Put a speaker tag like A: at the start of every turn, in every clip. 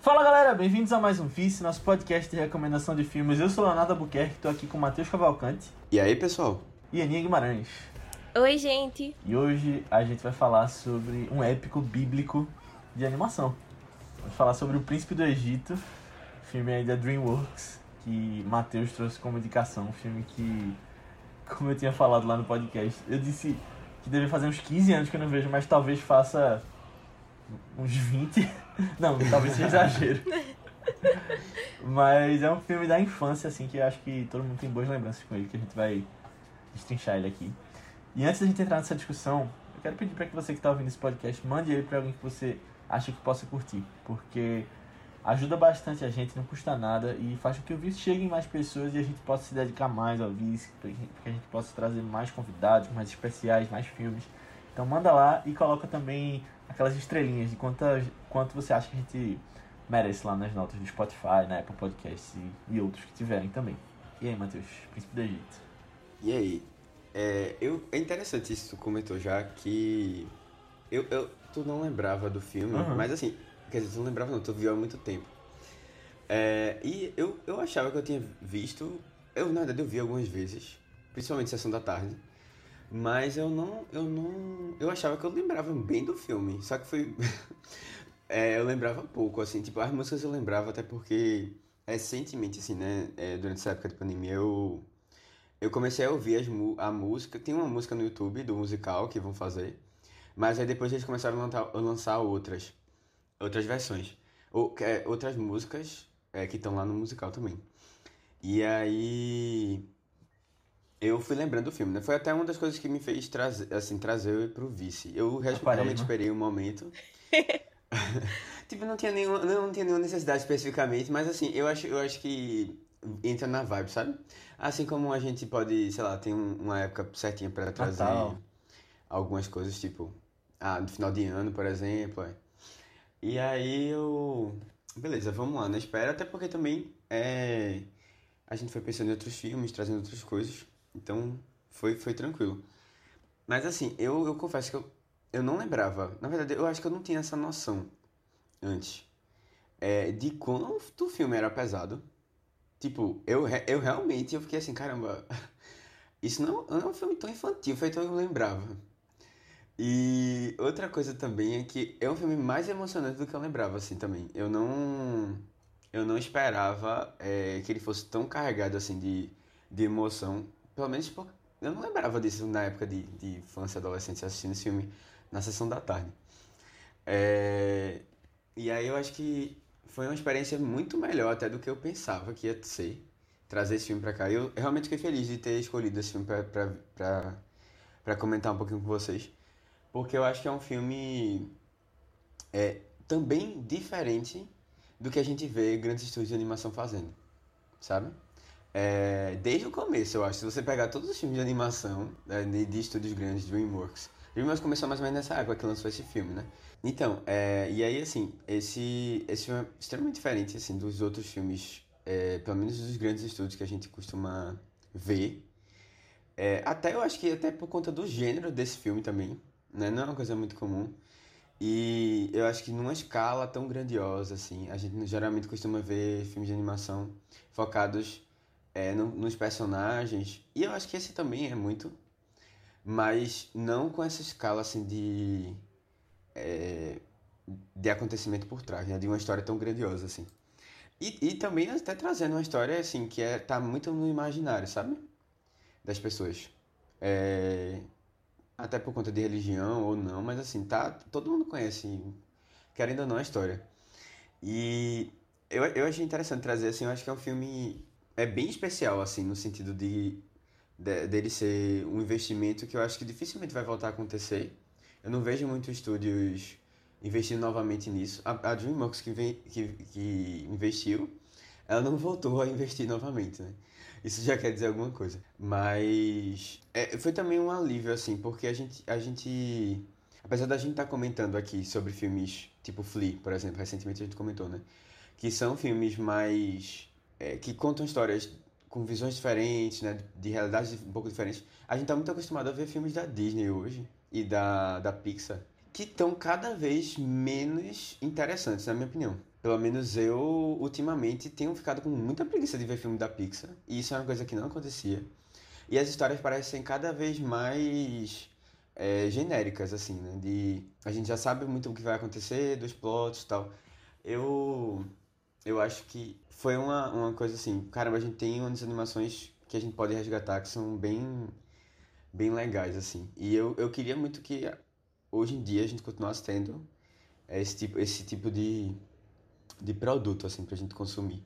A: Fala galera, bem-vindos a mais um Vice, nosso podcast de recomendação de filmes. Eu sou Leonardo Albuquerque, estou aqui com o Matheus Cavalcante
B: E aí, pessoal?
A: e Aninha Guimarães.
C: Oi, gente.
A: E hoje a gente vai falar sobre um épico bíblico de animação. Vamos falar sobre O Príncipe do Egito, filme aí da DreamWorks, que Matheus trouxe como indicação, um filme que, como eu tinha falado lá no podcast, eu disse que deve fazer uns 15 anos que eu não vejo, mas talvez faça uns 20. Não, talvez seja exagero. Mas é um filme da infância, assim, que eu acho que todo mundo tem boas lembranças com ele, que a gente vai destrinchar ele aqui. E antes da gente entrar nessa discussão, eu quero pedir para que você que está ouvindo esse podcast, mande ele para alguém que você acha que possa curtir, porque ajuda bastante a gente, não custa nada e faz com que o Vice chegue em mais pessoas e a gente possa se dedicar mais ao para que a gente possa trazer mais convidados, mais especiais, mais filmes. Então manda lá e coloca também aquelas estrelinhas de quantas, quanto você acha que a gente merece lá nas notas do Spotify, na Apple Podcasts e, outros que tiverem também. E aí, Matheus, Príncipe do Egito?
B: E aí? É, eu, é interessante isso que tu comentou já, que eu, eu, tu não lembrava do filme,
A: Uhum.
B: mas assim, quer dizer, tu não lembrava não, tu viu há muito tempo. É, e eu, eu achava que eu tinha visto, eu na verdade eu vi algumas vezes, principalmente Sessão da Tarde, mas eu não, eu não, eu achava que eu lembrava bem do filme, só que foi, é, eu lembrava pouco, assim, tipo, as músicas eu lembrava até porque recentemente, assim, né, é, durante essa época de pandemia eu eu comecei a ouvir as a música. Tem uma música no YouTube do musical que vão fazer. Mas aí depois eles começaram a lançar, a lançar outras. Outras versões. Ou, é, outras músicas é, que estão lá no musical também. E aí. Eu fui lembrando do filme, né? Foi até uma das coisas que me fez trazer, assim, trazer pro vice. Eu realmente esperei um momento. tipo, não tinha, nenhuma, não tinha nenhuma necessidade especificamente, mas assim, eu acho, eu acho que entra na vibe, sabe? Assim como a gente pode, sei lá, tem um- uma época certinha pra trazer
A: Natal.
B: algumas coisas, tipo, ah, no final de ano, por exemplo. é. E aí eu. Beleza, vamos lá, na espera, até porque também é. A gente foi pensando em outros filmes, trazendo outras coisas, então foi, foi tranquilo. Mas assim, eu, eu confesso que eu, eu não lembrava. Na verdade, eu acho que eu não tinha essa noção antes. É, de quanto o filme era pesado. Tipo, eu, eu realmente eu fiquei assim, caramba, isso não, não é um filme tão infantil, feito eu lembrava. E outra coisa também é que é um filme mais emocionante do que eu lembrava, assim, também. Eu não, eu não esperava é, que ele fosse tão carregado, assim, de, de emoção. Pelo menos porque eu não lembrava disso na época de, de infância, adolescência, assistindo esse filme na sessão da tarde. É, e aí eu acho que foi uma experiência muito melhor até do que eu pensava que ia ser trazer esse filme pra cá. Eu realmente fiquei feliz de ter escolhido esse filme pra comentar um pouquinho com vocês. Porque eu acho que é um filme é, também diferente do que a gente vê grandes estúdios de animação fazendo, sabe? É, desde o começo, eu acho. Se você pegar todos os filmes de animação é, de, de estúdios grandes, DreamWorks. DreamWorks começou mais ou menos nessa época que lançou esse filme, né? Então, é, e aí, assim, esse, esse filme é extremamente diferente, assim, dos outros filmes, é, pelo menos dos grandes estúdios que a gente costuma ver. É, até eu acho que até por conta do gênero desse filme também, né? Não é uma coisa muito comum. E eu acho que numa escala tão grandiosa, assim, a gente geralmente costuma ver filmes de animação focados é, no- nos personagens. E eu acho que esse também é muito, mas não com essa escala, assim, de, é, de acontecimento por trás, né? De uma história tão grandiosa, assim. E, e também até trazendo uma história, assim, que é, tá muito no imaginário, sabe? Das pessoas. É, até por conta de religião ou não, mas assim, tá, todo mundo conhece, querendo ou não, a história. E eu, eu achei interessante trazer, assim, eu acho que é um filme, é bem especial, assim, no sentido de, de- dele ser um investimento que eu acho que dificilmente vai voltar a acontecer. Eu não vejo muitos estúdios investindo novamente nisso. A, a DreamWorks que, vem, que, que investiu, ela não voltou a investir novamente, né? Isso já quer dizer alguma coisa. Mas é, foi também um alívio, assim, porque a gente, a gente. Apesar da gente estar comentando aqui sobre filmes tipo Flea, por exemplo, recentemente a gente comentou, né? Que são filmes mais. é, que contam histórias com visões diferentes, né? De realidades um pouco diferentes. A gente tá muito acostumado a ver filmes da Disney hoje e da, da Pixar que estão cada vez menos interessantes, na minha opinião. pelo menos eu, ultimamente, tenho ficado com muita preguiça de ver filme da Pixar. E isso é uma coisa que não acontecia. E as histórias parecem cada vez mais é, genéricas, assim, né? De, a gente já sabe muito o que vai acontecer, dos plots e tal. Eu, eu acho que foi uma, uma coisa assim, caramba, a gente tem umas animações que a gente pode resgatar que são bem, bem legais, assim. E eu, eu queria muito que hoje em dia a gente continuasse tendo esse tipo, esse tipo de, de produto, assim, pra gente consumir.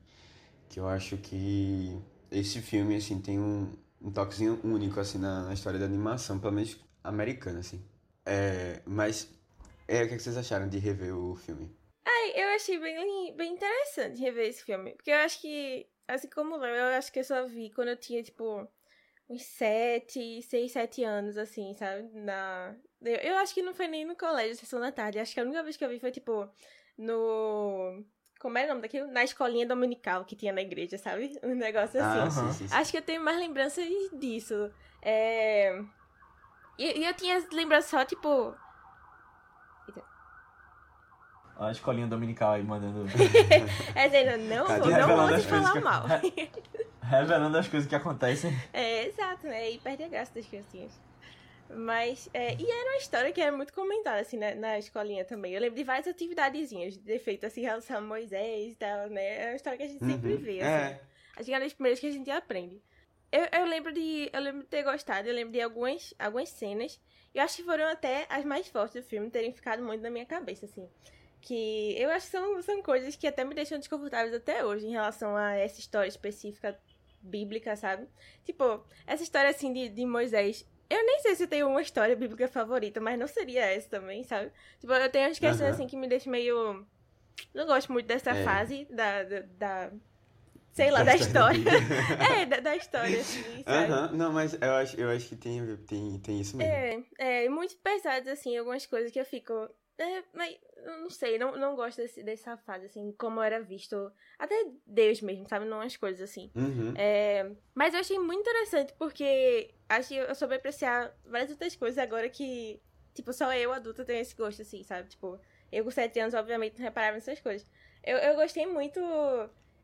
B: Que eu acho que esse filme, assim, tem um, um toquezinho único, assim, na, na história da animação, pelo menos americana, assim. É, mas, é, o que, é que vocês acharam de rever o filme?
C: Ai, eu achei bem, bem interessante rever esse filme. Porque eu acho que, assim como eu, eu acho que eu só vi quando eu tinha, tipo, uns sete, seis, sete anos, assim, sabe? Na... Eu, eu acho que não foi nem no colégio, sessão da tarde. Acho que a única vez que eu vi foi, tipo, no... Como é o nome daquilo? Na escolinha dominical que tinha na igreja, sabe? Um negócio assim.
B: Ah, sim.
C: Acho que eu tenho mais lembranças disso. É... E, e eu tinha lembrança só, tipo...
A: A escolinha dominical aí mandando.
C: É dizendo, não,
B: Tá
C: não
A: as coisas
C: falar
A: que-
C: mal.
A: revelando as coisas que acontecem.
C: É, exato, né? E perde a graça das criancinhas. Mas, é, e era uma história que era muito comentada, assim, na, na escolinha também. Eu lembro de várias atividadezinhas de feito, assim, em relação a Moisés e tal, né? É uma história que a gente sempre
B: Uhum.
C: vê, assim.
B: É,
C: Acho que é uma das primeiras que a gente aprende. Eu, eu lembro de. Eu lembro de ter gostado, eu lembro de algumas, algumas cenas. E eu acho que foram até as mais fortes do filme, terem ficado muito na minha cabeça, assim. Que eu acho que são, são coisas que até me deixam desconfortáveis até hoje em relação a essa história específica bíblica, sabe? Tipo, essa história assim de, de Moisés. Eu nem sei se eu tenho uma história bíblica favorita, mas não seria essa também, sabe? Tipo, eu tenho umas questões
B: Aham.
C: assim que me deixam meio. Não gosto muito dessa
B: É.
C: fase da, da, da- Sei lá, da história. é, da, da história, assim, sabe?
B: Aham, não, mas eu acho, eu acho que tem, tem, tem isso mesmo.
C: É, é, muito pesadas, assim, algumas coisas que eu fico. É, mas não sei, não, não gosto desse, dessa fase, assim, como era visto. Até Deus mesmo, sabe? Não as coisas assim.
B: Uhum.
C: É, mas eu achei muito interessante porque acho que eu soube apreciar várias outras coisas agora que, tipo, só eu, adulta, tenho esse gosto, assim, sabe? Tipo, eu com sete anos, obviamente, não reparava nessas coisas. Eu, eu gostei muito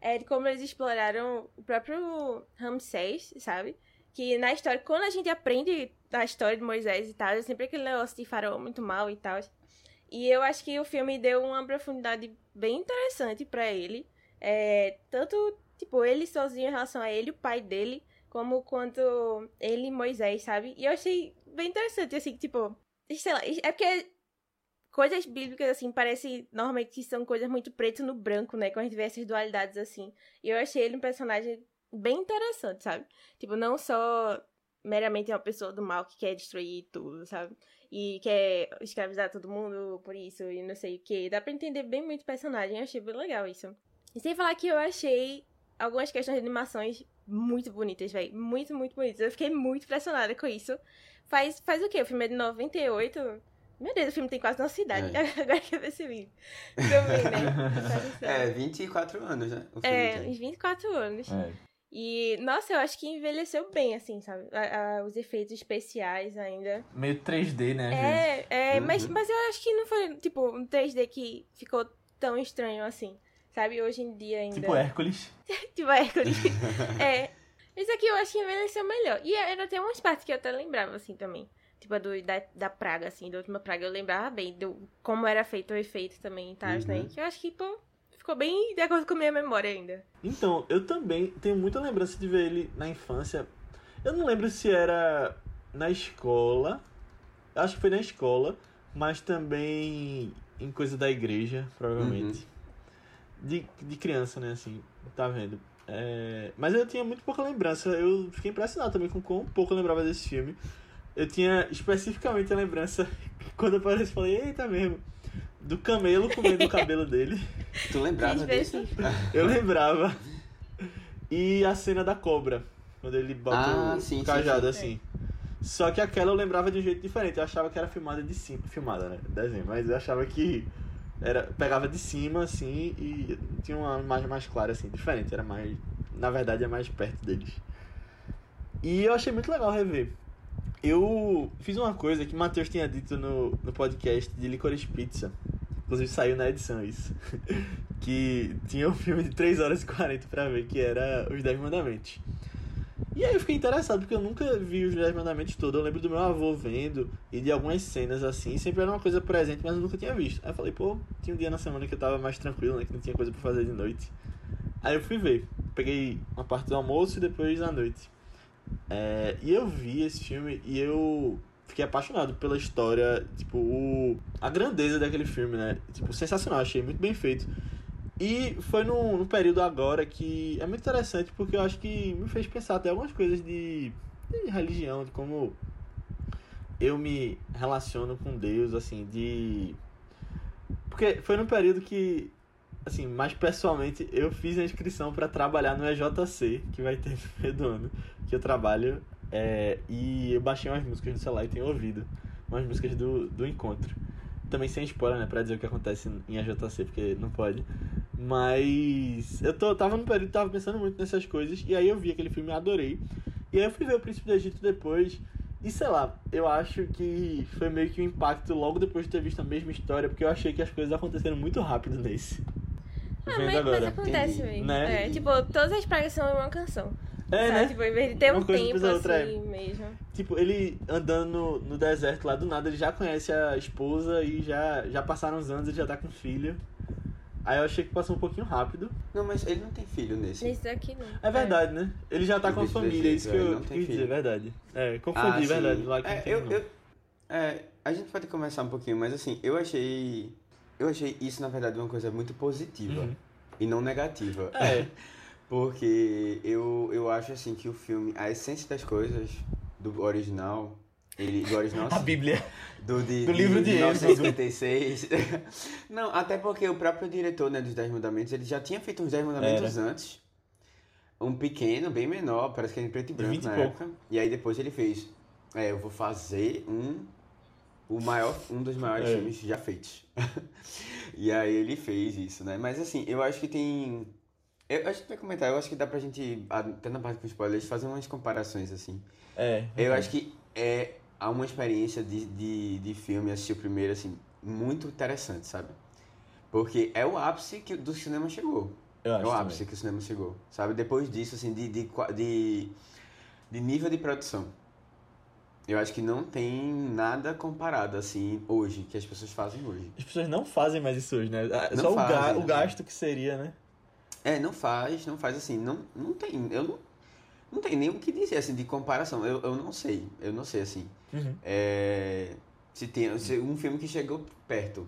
C: é, de como eles exploraram o próprio Ramsés, sabe? Que na história, quando a gente aprende a história de Moisés e tal, é sempre aquele negócio de faraó muito mal e tal. E eu acho que o filme deu uma profundidade bem interessante pra ele. É, tanto, tipo, ele sozinho em relação a ele, o pai dele, como quanto ele e Moisés, sabe? E eu achei bem interessante, assim, tipo, sei lá, é porque coisas bíblicas, assim, parece normalmente que são coisas muito preto no branco, né? Quando a gente vê essas dualidades, assim. E eu achei ele um personagem bem interessante, sabe? Tipo, não só meramente uma pessoa do mal que quer destruir tudo, sabe? E quer escravizar todo mundo por isso e não sei o que. Dá pra entender bem muito o personagem, eu achei bem legal isso. E sem falar que eu achei algumas questões de animações muito bonitas, velho. Muito, muito bonitas. Eu fiquei muito impressionada com isso. Faz, faz o quê? O filme é de 98? Meu Deus, o filme tem quase nossa idade. Agora que eu percebi. Também, né?
B: É, 24 anos, né? O filme
C: É,
B: tem.
C: uns 24 anos.
A: É.
C: E, nossa, eu acho que envelheceu bem, assim, sabe? A- a- os efeitos especiais ainda.
A: Meio 3D, né?
C: É, é, mas,
B: Uhum.
C: mas eu acho que não foi, tipo, um 3D que ficou tão estranho assim. Sabe? Hoje em dia ainda.
A: Tipo Hércules.
C: Tipo Hércules. é. Isso aqui eu acho que envelheceu melhor. E era até umas partes que eu até lembrava, assim, também. Tipo, a do, da, da praga, assim, da última praga. Eu lembrava bem do como era feito o efeito também e tal, né?
B: Uhum.
C: Que eu acho que, pô, ficou bem de acordo com a minha memória ainda.
A: Então, eu também tenho muita lembrança de ver ele na infância. Eu não lembro se era na escola. Acho que foi na escola, mas também em coisa da igreja, provavelmente. De, de criança, né, assim, tá vendo? É, mas eu tinha muito pouca lembrança. Eu fiquei impressionado também com quão pouco eu lembrava desse filme. Eu tinha especificamente a lembrança quando apareceu, eu falei, eita mesmo, do camelo comendo o cabelo dele.
B: Tu lembrava disso?
A: Eu lembrava. E a cena da cobra, quando ele bota
B: Ah,
A: o
B: sim, sim,
A: cajado
B: sim.
A: assim. Só que aquela eu lembrava de um jeito diferente. Eu achava que era filmada de cima. Filmada, né? Desenho. Mas eu achava que era, pegava de cima, assim, e tinha uma imagem mais clara, assim, diferente. Era mais. Na verdade, é mais perto deles. E eu achei muito legal rever. Eu fiz uma coisa que o Matheus tinha dito no, no podcast de Licorice Pizza. Inclusive saiu na edição isso. que tinha um filme de 3 horas e 40 pra ver, que era Os Dez Mandamentos. E aí eu fiquei interessado, porque eu nunca vi os Dez Mandamentos todos. Eu lembro do meu avô vendo e de algumas cenas assim. Sempre era uma coisa presente, mas eu nunca tinha visto. Aí eu falei, pô, tinha um dia na semana que eu tava mais tranquilo, né? Que não tinha coisa pra fazer de noite. Aí eu fui ver. Peguei uma parte do almoço e depois à noite. É, e eu vi esse filme e eu fiquei apaixonado pela história, tipo, o, a grandeza daquele filme, né? Tipo, sensacional, achei muito bem feito. E foi num, num período agora que é muito interessante porque eu acho que me fez pensar até algumas coisas de, de religião, de como eu me relaciono com Deus, assim, de. Porque foi num período que, assim, mais pessoalmente, eu fiz a inscrição para trabalhar no EJC, que vai ter no meio do ano, que eu trabalho, é, e eu baixei umas músicas no celular e tenho ouvido umas músicas do, do encontro. Também sem spoiler, né, pra dizer o que acontece em EJC, porque não pode. Mas eu tô, tava no período, tava pensando muito nessas coisas, e aí eu vi aquele filme e adorei. E aí eu fui ver o Príncipe do Egito depois, e sei lá, eu acho que foi meio que um impacto logo depois de ter visto a mesma história, porque eu achei que as coisas aconteceram muito rápido nesse.
C: Ah, mas, mas acontece
B: Entendi.
C: mesmo.
A: Né?
C: É, tipo, todas as pragas são uma canção.
A: É,
C: sabe?
A: né?
C: Tipo, em vez de ter
A: Uma
C: um
A: coisa
C: tempo
A: outra,
C: assim mesmo.
A: Tipo, ele andando no, no deserto lá do nada, ele já conhece a esposa e já, já passaram uns anos, ele já tá com filho. Aí eu achei que passou um pouquinho rápido.
B: Não, mas ele não tem filho nesse.
C: Nesse daqui não.
A: É verdade, né? Ele já tá
B: O
A: com a família, é isso que
B: é,
A: eu
B: não tem
A: quis dizer,
B: filho.
A: verdade. É,
B: Ah,
A: confundi,
B: sim.
A: verdade. Lá que
B: É,
A: tem,
B: eu, eu, é, a gente pode começar um pouquinho, mas assim, eu achei. Eu achei isso, na verdade, uma coisa muito positiva
A: Uhum.
B: e não negativa.
A: É.
B: Porque eu, eu acho assim que o filme, a essência das coisas do original, ele, do original
A: A
B: assim,
A: Bíblia.
B: do, de,
A: do livro de Êxodo.
B: 1956. Não, até porque o próprio diretor né, dos Dez Mandamentos, ele já tinha feito uns Dez Mandamentos antes. Um pequeno, bem menor, parece que era em preto e
A: De
B: branco
A: 20 e
B: na
A: pouco.
B: época. E aí depois ele fez, é, eu vou fazer um o maior, um dos maiores
A: É.
B: filmes já feitos. e aí ele fez isso, né? Mas assim, eu acho que tem. Eu acho que vai comentar, eu acho que dá pra gente, até na parte com spoilers, fazer umas comparações, assim.
A: É.
B: Eu acho que é há uma experiência de, de, de filme, assistir o primeiro, assim, muito interessante, sabe? Porque é o ápice que, do cinema chegou. É o
A: também.
B: ápice que o cinema chegou, sabe? Depois disso, assim, de, de, de, de nível de produção. Eu acho que não tem nada comparado, assim, hoje, que as pessoas fazem hoje.
A: As pessoas não fazem mais isso hoje, né? Ah,
B: Não
A: Só o,
B: fazem,
A: ga- o
B: né?
A: gasto que seria, né?
B: É, não faz, não faz assim, não, não tem, eu não, não tem nem o que dizer, assim, de comparação, eu, eu não sei, eu não sei, assim,
A: Uhum.
B: é, se tem se um filme que chegou perto,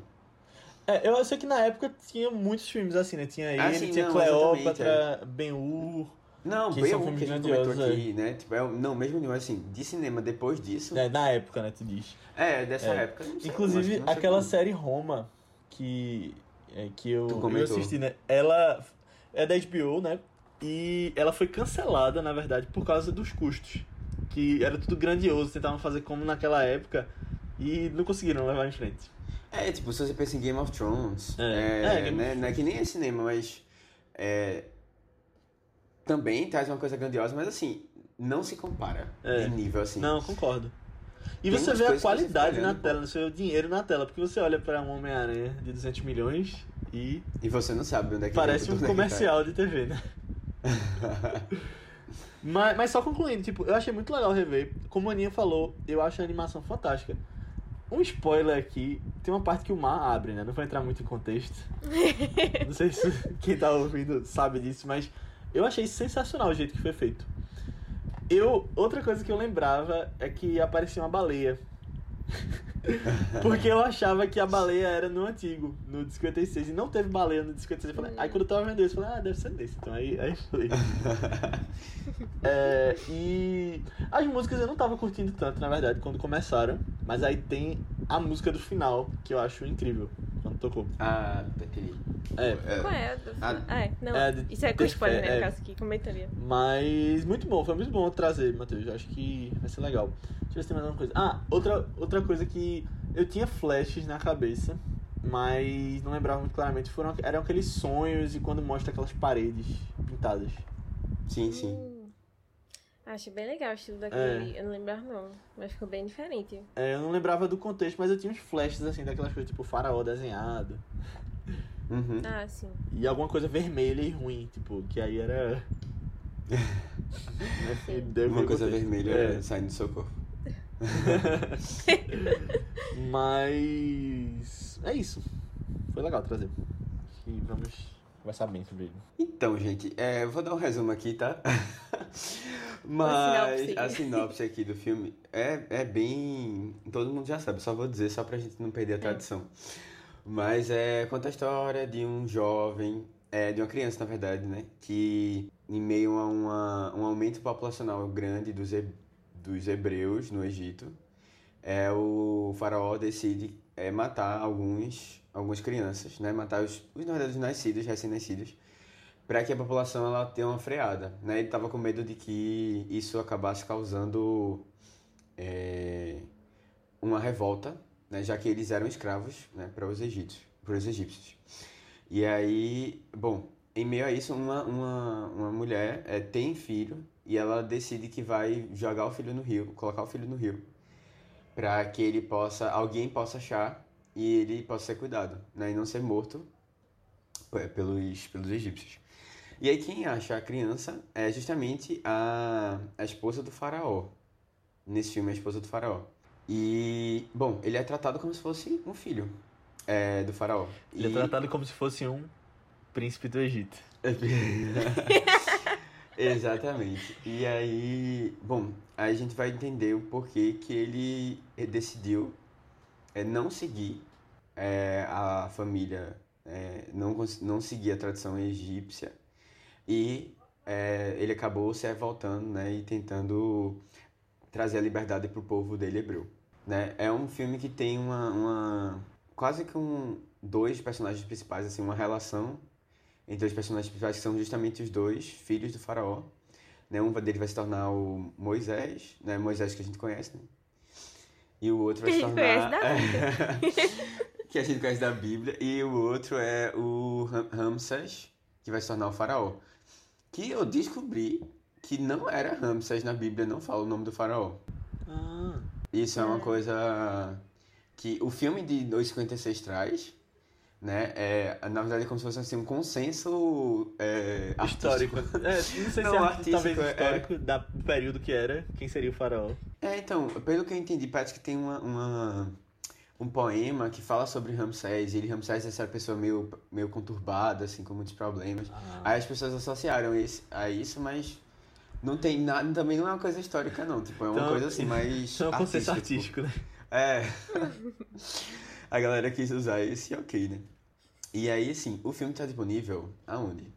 A: É, eu sei que na época tinha muitos filmes assim, né? Tinha ele,
B: Ah, sim,
A: tinha
B: não,
A: Cleópatra, Ben-Hur.
B: não,
A: Que
B: bem
A: são
B: um que a
A: filmes
B: gente comentou aqui, né, tipo, é, não, mesmo não, assim, de cinema depois disso,
A: né? Na época, né? Tu diz.
B: é, dessa
A: É.
B: época, sei,
A: Inclusive, aquela
B: como.
A: série Roma, que, é, que eu, eu assisti, né? Ela é da HBO, né? E ela foi cancelada, na verdade, por causa dos custos. Que era tudo grandioso, tentavam fazer como naquela época e não conseguiram levar em frente.
B: É, tipo, se você pensa em Game of Thrones,
A: É.
B: é,
A: É,
B: né, não é que nem é cinema, mas é, também traz uma coisa grandiosa, mas assim, não se compara
A: É.
B: de nível, assim.
A: Não, concordo. E
B: Tem
A: você vê a qualidade na tela, você vê o dinheiro na tela, porque você olha pra um Homem-Aranha de 200 milhões e
B: E você não sabe onde é que
A: parece um
B: é tá.
A: comercial de TV, né? Mas, mas só concluindo, tipo, eu achei muito legal rever. Como a Aninha falou, eu acho a animação fantástica. Um spoiler aqui, tem uma parte que o mar abre, né? Não vou entrar muito em contexto. Não sei se quem tá ouvindo sabe disso, mas eu achei sensacional o jeito que foi feito. Eu, outra coisa que eu lembrava é que aparecia uma baleia. Porque eu achava que a baleia era no antigo, no de 56, e não teve baleia no de 56. Eu falei, aí quando eu tava vendo isso, eu falei, ah, deve ser desse. Então aí, aí foi. É, e as músicas eu não tava curtindo tanto, na verdade, quando começaram. Mas aí tem a música do final, que eu acho incrível, quando tocou.
B: Ah, entendi.
A: É,
C: Qual é? Do...
B: Ah,
C: Ah, é, não.
A: é de
C: Isso é com spoiler, né?
A: é.
C: No caso aqui, comentaria.
A: Mas muito bom, foi muito bom trazer, Matheus. Eu acho que vai ser legal. Deixa eu ver se tem mais alguma coisa. Ah, outra, outra coisa que eu tinha flashes na cabeça, mas não lembrava muito claramente. Foram, eram aqueles sonhos e quando mostra aquelas paredes pintadas.
B: Sim, sim.
C: Acho bem legal o estilo daquele. Eu não lembro não, mas ficou bem diferente.
A: É, eu não lembrava do contexto, mas eu tinha uns flashes assim daquelas coisas tipo faraó desenhado.
B: Uhum.
C: Ah, sim.
A: E alguma coisa vermelha e ruim, tipo, que aí era.
B: Uma coisa
A: contexto.
B: vermelha
A: É.
B: saindo do seu corpo.
A: Mas. É isso. Foi legal trazer. E vamos conversar bem sobre ele.
B: Então, gente, é, eu vou dar um resumo aqui, tá? Mas
C: sinopse.
B: a sinopse aqui do filme é, é bem. Todo mundo já sabe, só vou dizer só pra gente não perder a tradição. Mas é conta a história de um jovem, é, de uma criança, na verdade, né? Que em meio a uma, um aumento populacional grande dos, he- dos hebreus no Egito, é, o faraó decide é, matar alguns, algumas crianças, né? Matar os, os, na verdade, os nascidos, recém-nascidos, para que a população ela tenha uma freada, né? Ele estava com medo de que isso acabasse causando é, uma revolta, né? Já que eles eram escravos, né? Para os egípcios, para os egípcios. E aí, bom, em meio a isso, uma, uma, uma mulher é, tem filho e ela decide que vai jogar o filho no rio, colocar o filho no rio, para que ele possa, alguém possa achar e ele possa ser cuidado, né? E não ser morto é, pelos, pelos egípcios. E aí quem acha a criança é justamente a, a esposa do faraó. Nesse filme, a esposa do faraó. E, bom, ele é tratado como se fosse um filho é, do faraó.
A: Ele é
B: E-
A: tratado como se fosse um príncipe do Egito.
B: Exatamente. E aí, bom, aí a gente vai entender o porquê que ele decidiu é, não seguir é, a família, é, não, não seguir a tradição egípcia e é, ele acabou se revoltando, né, e tentando trazer a liberdade para o povo dele hebreu, né? É um filme que tem uma, uma quase que um dois personagens principais, assim, uma relação entre os personagens principais que são justamente os dois filhos do faraó. Né? Um deles vai se tornar o Moisés, né? Moisés que a gente conhece, né? E o outro vai se tornar... que a gente conhece da Bíblia. E o outro é o Ram- Ramsés, que vai se tornar o faraó. Que eu descobri que não era Ramsés na Bíblia, não fala o nome do faraó.
A: Ah.
B: Isso é uma
C: É.
B: coisa que o filme de 256 traz, né? É, na verdade é como se fosse assim, um consenso é,
A: Histórico. É, não sei se
B: Não,
A: é
B: artístico,
A: talvez
B: é-
A: histórico da, do período que era, quem seria o faraó.
B: É, então, pelo que eu entendi, parece que tem uma, uma- um poema que fala sobre Ramsés, e ele, Ramsés é essa pessoa meio, meio conturbada, assim, com muitos problemas. Aí as pessoas associaram esse, a isso, mas não tem nada, também não é uma coisa histórica, não. Tipo, é uma
A: Então,
B: coisa assim, mais
A: Isso é um
B: tipo,
A: artístico, né?
B: É. A galera quis usar esse, ok, né? E aí, assim, o filme tá disponível aonde?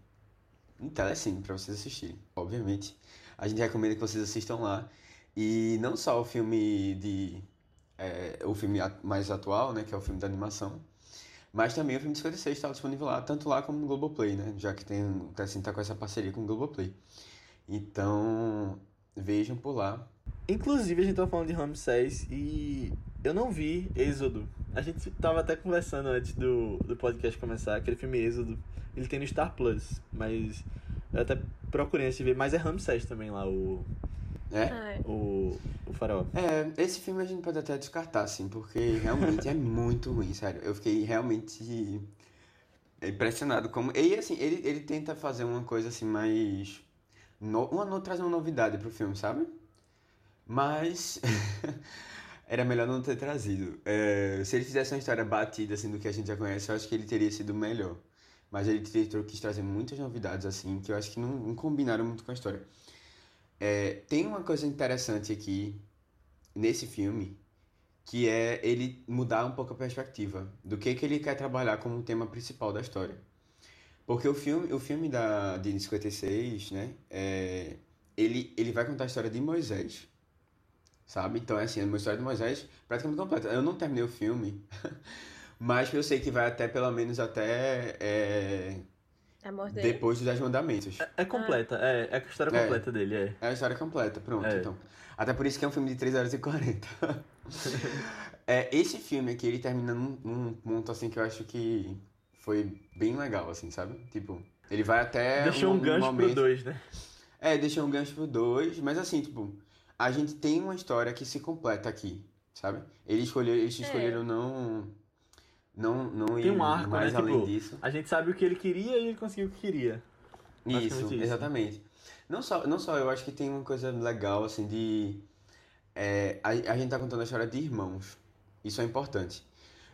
B: No Telecine, pra vocês assistirem. Obviamente. A gente recomenda que vocês assistam lá. E não só o filme de. É, o filme mais atual, né? Que é o filme da animação. Mas também o filme de 56 está disponível lá, tanto lá como no Globoplay, né? Já que tem, o Telecine tá com essa parceria com o Globoplay. Então, vejam por lá.
A: Inclusive, a gente tava falando de Ramsés e eu não vi Êxodo. A gente tava até conversando antes do, do podcast começar, aquele filme Êxodo. Ele tem no Star Plus, mas eu até procurei antes de ver, mas é Ramsés também lá, o,
B: É?
C: Ah, é.
A: o, o faraó.
B: É, esse filme a gente pode até descartar, assim, porque realmente é muito ruim, sério. Eu fiquei realmente impressionado como... E, assim, ele, ele tenta fazer uma coisa, assim, mais... No... Uma, no... trazer uma novidade pro filme, sabe? Mas... Era melhor não ter trazido. É, se ele fizesse uma história batida, assim, do que a gente já conhece, eu acho que ele teria sido melhor. Mas ele quis trazer muitas novidades, assim, que eu acho que não, não combinaram muito com a história. É, tem uma coisa interessante aqui nesse filme que é ele mudar um pouco a perspectiva do que que ele quer trabalhar como tema principal da história. Porque o filme, o filme da, de 56, né, é, ele, ele vai contar a história de Moisés, sabe? Então, é assim, é uma história de Moisés praticamente completa. Eu não terminei o filme, mas eu sei que vai até, pelo menos, até é,
C: A morte dele.
B: depois dos Dez Mandamentos.
A: É completa, é, é a história
B: É.
A: completa dele, é.
B: É a história completa, pronto,
A: É.
B: então. Até por isso que é um filme de 3 horas e 40. é, esse filme aqui, ele termina num, num ponto, assim, que eu acho que foi bem legal, assim, sabe? Tipo, ele vai até
A: Deixou um,
B: um
A: gancho pro
B: momento...
A: 2, né?
B: É, deixou um gancho pro 2, mas assim, tipo, a gente tem uma história que se completa aqui, sabe? Eles escolheram, eles
C: É.
B: escolheram não. Não, não
A: Tem um arco,
B: mais
A: né?
B: além
A: Tipo,
B: disso.
A: A gente sabe o que ele queria e ele conseguiu o que queria.
B: Isso,
A: isso.
B: exatamente. Não só, não só, eu acho que tem uma coisa legal, assim, de. é, a, a gente tá contando a história de irmãos. Isso é importante.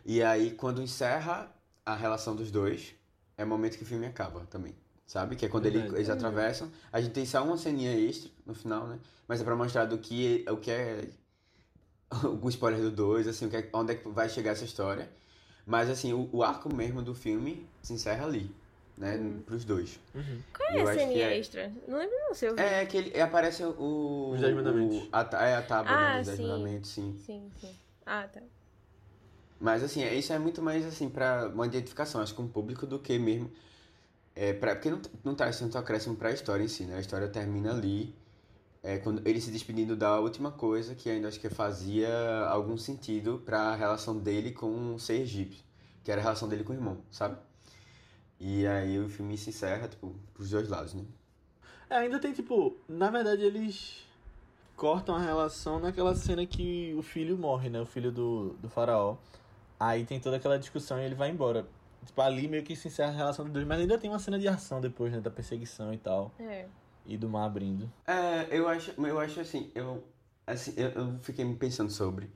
B: E aí, quando encerra a relação dos dois, é o momento que o filme acaba também. Sabe? Que é quando ele- eles atravessam. A gente tem só uma ceninha extra no final, né? Mas é pra mostrar do que, o que é. O spoiler do 2, assim, é- onde é que vai chegar essa história. Mas, assim, o, o arco mesmo do filme se encerra ali, né? Pros dois.
A: Uhum.
C: Qual é
B: Eu
C: a ceninha
B: é-
C: extra? Não lembro não se eu vi.
B: É, que ele aparece o.
A: Os Dez Mandamentos.
B: o- a, é a tábua
C: Ah,
B: né, dos Dez
C: sim.
B: Mandamentos, sim.
C: Sim, sim. Ah, tá.
B: Mas assim, é- isso é muito mais assim para uma identificação, acho que com o público do que mesmo. É, pra, porque não, não traz tanto acréscimo pra história em si, né? A história termina ali, é, quando ele se despedindo da última coisa que ainda acho que fazia algum sentido pra relação dele com o ser egípcio, que era a relação dele com o irmão, sabe? E aí o filme se encerra, tipo, pros dois lados, né?
A: É, ainda tem, tipo, na verdade eles cortam a relação naquela cena que o filho morre, né? O filho do, do faraó. Aí tem toda aquela discussão e ele vai embora. Tipo, ali meio que se encerra a relação dos dois, mas ainda tem uma cena de ação depois, né? Da perseguição e tal.
C: É.
A: E do mar abrindo.
B: É, eu acho, eu acho assim, eu, assim, eu, eu fiquei pensando sobre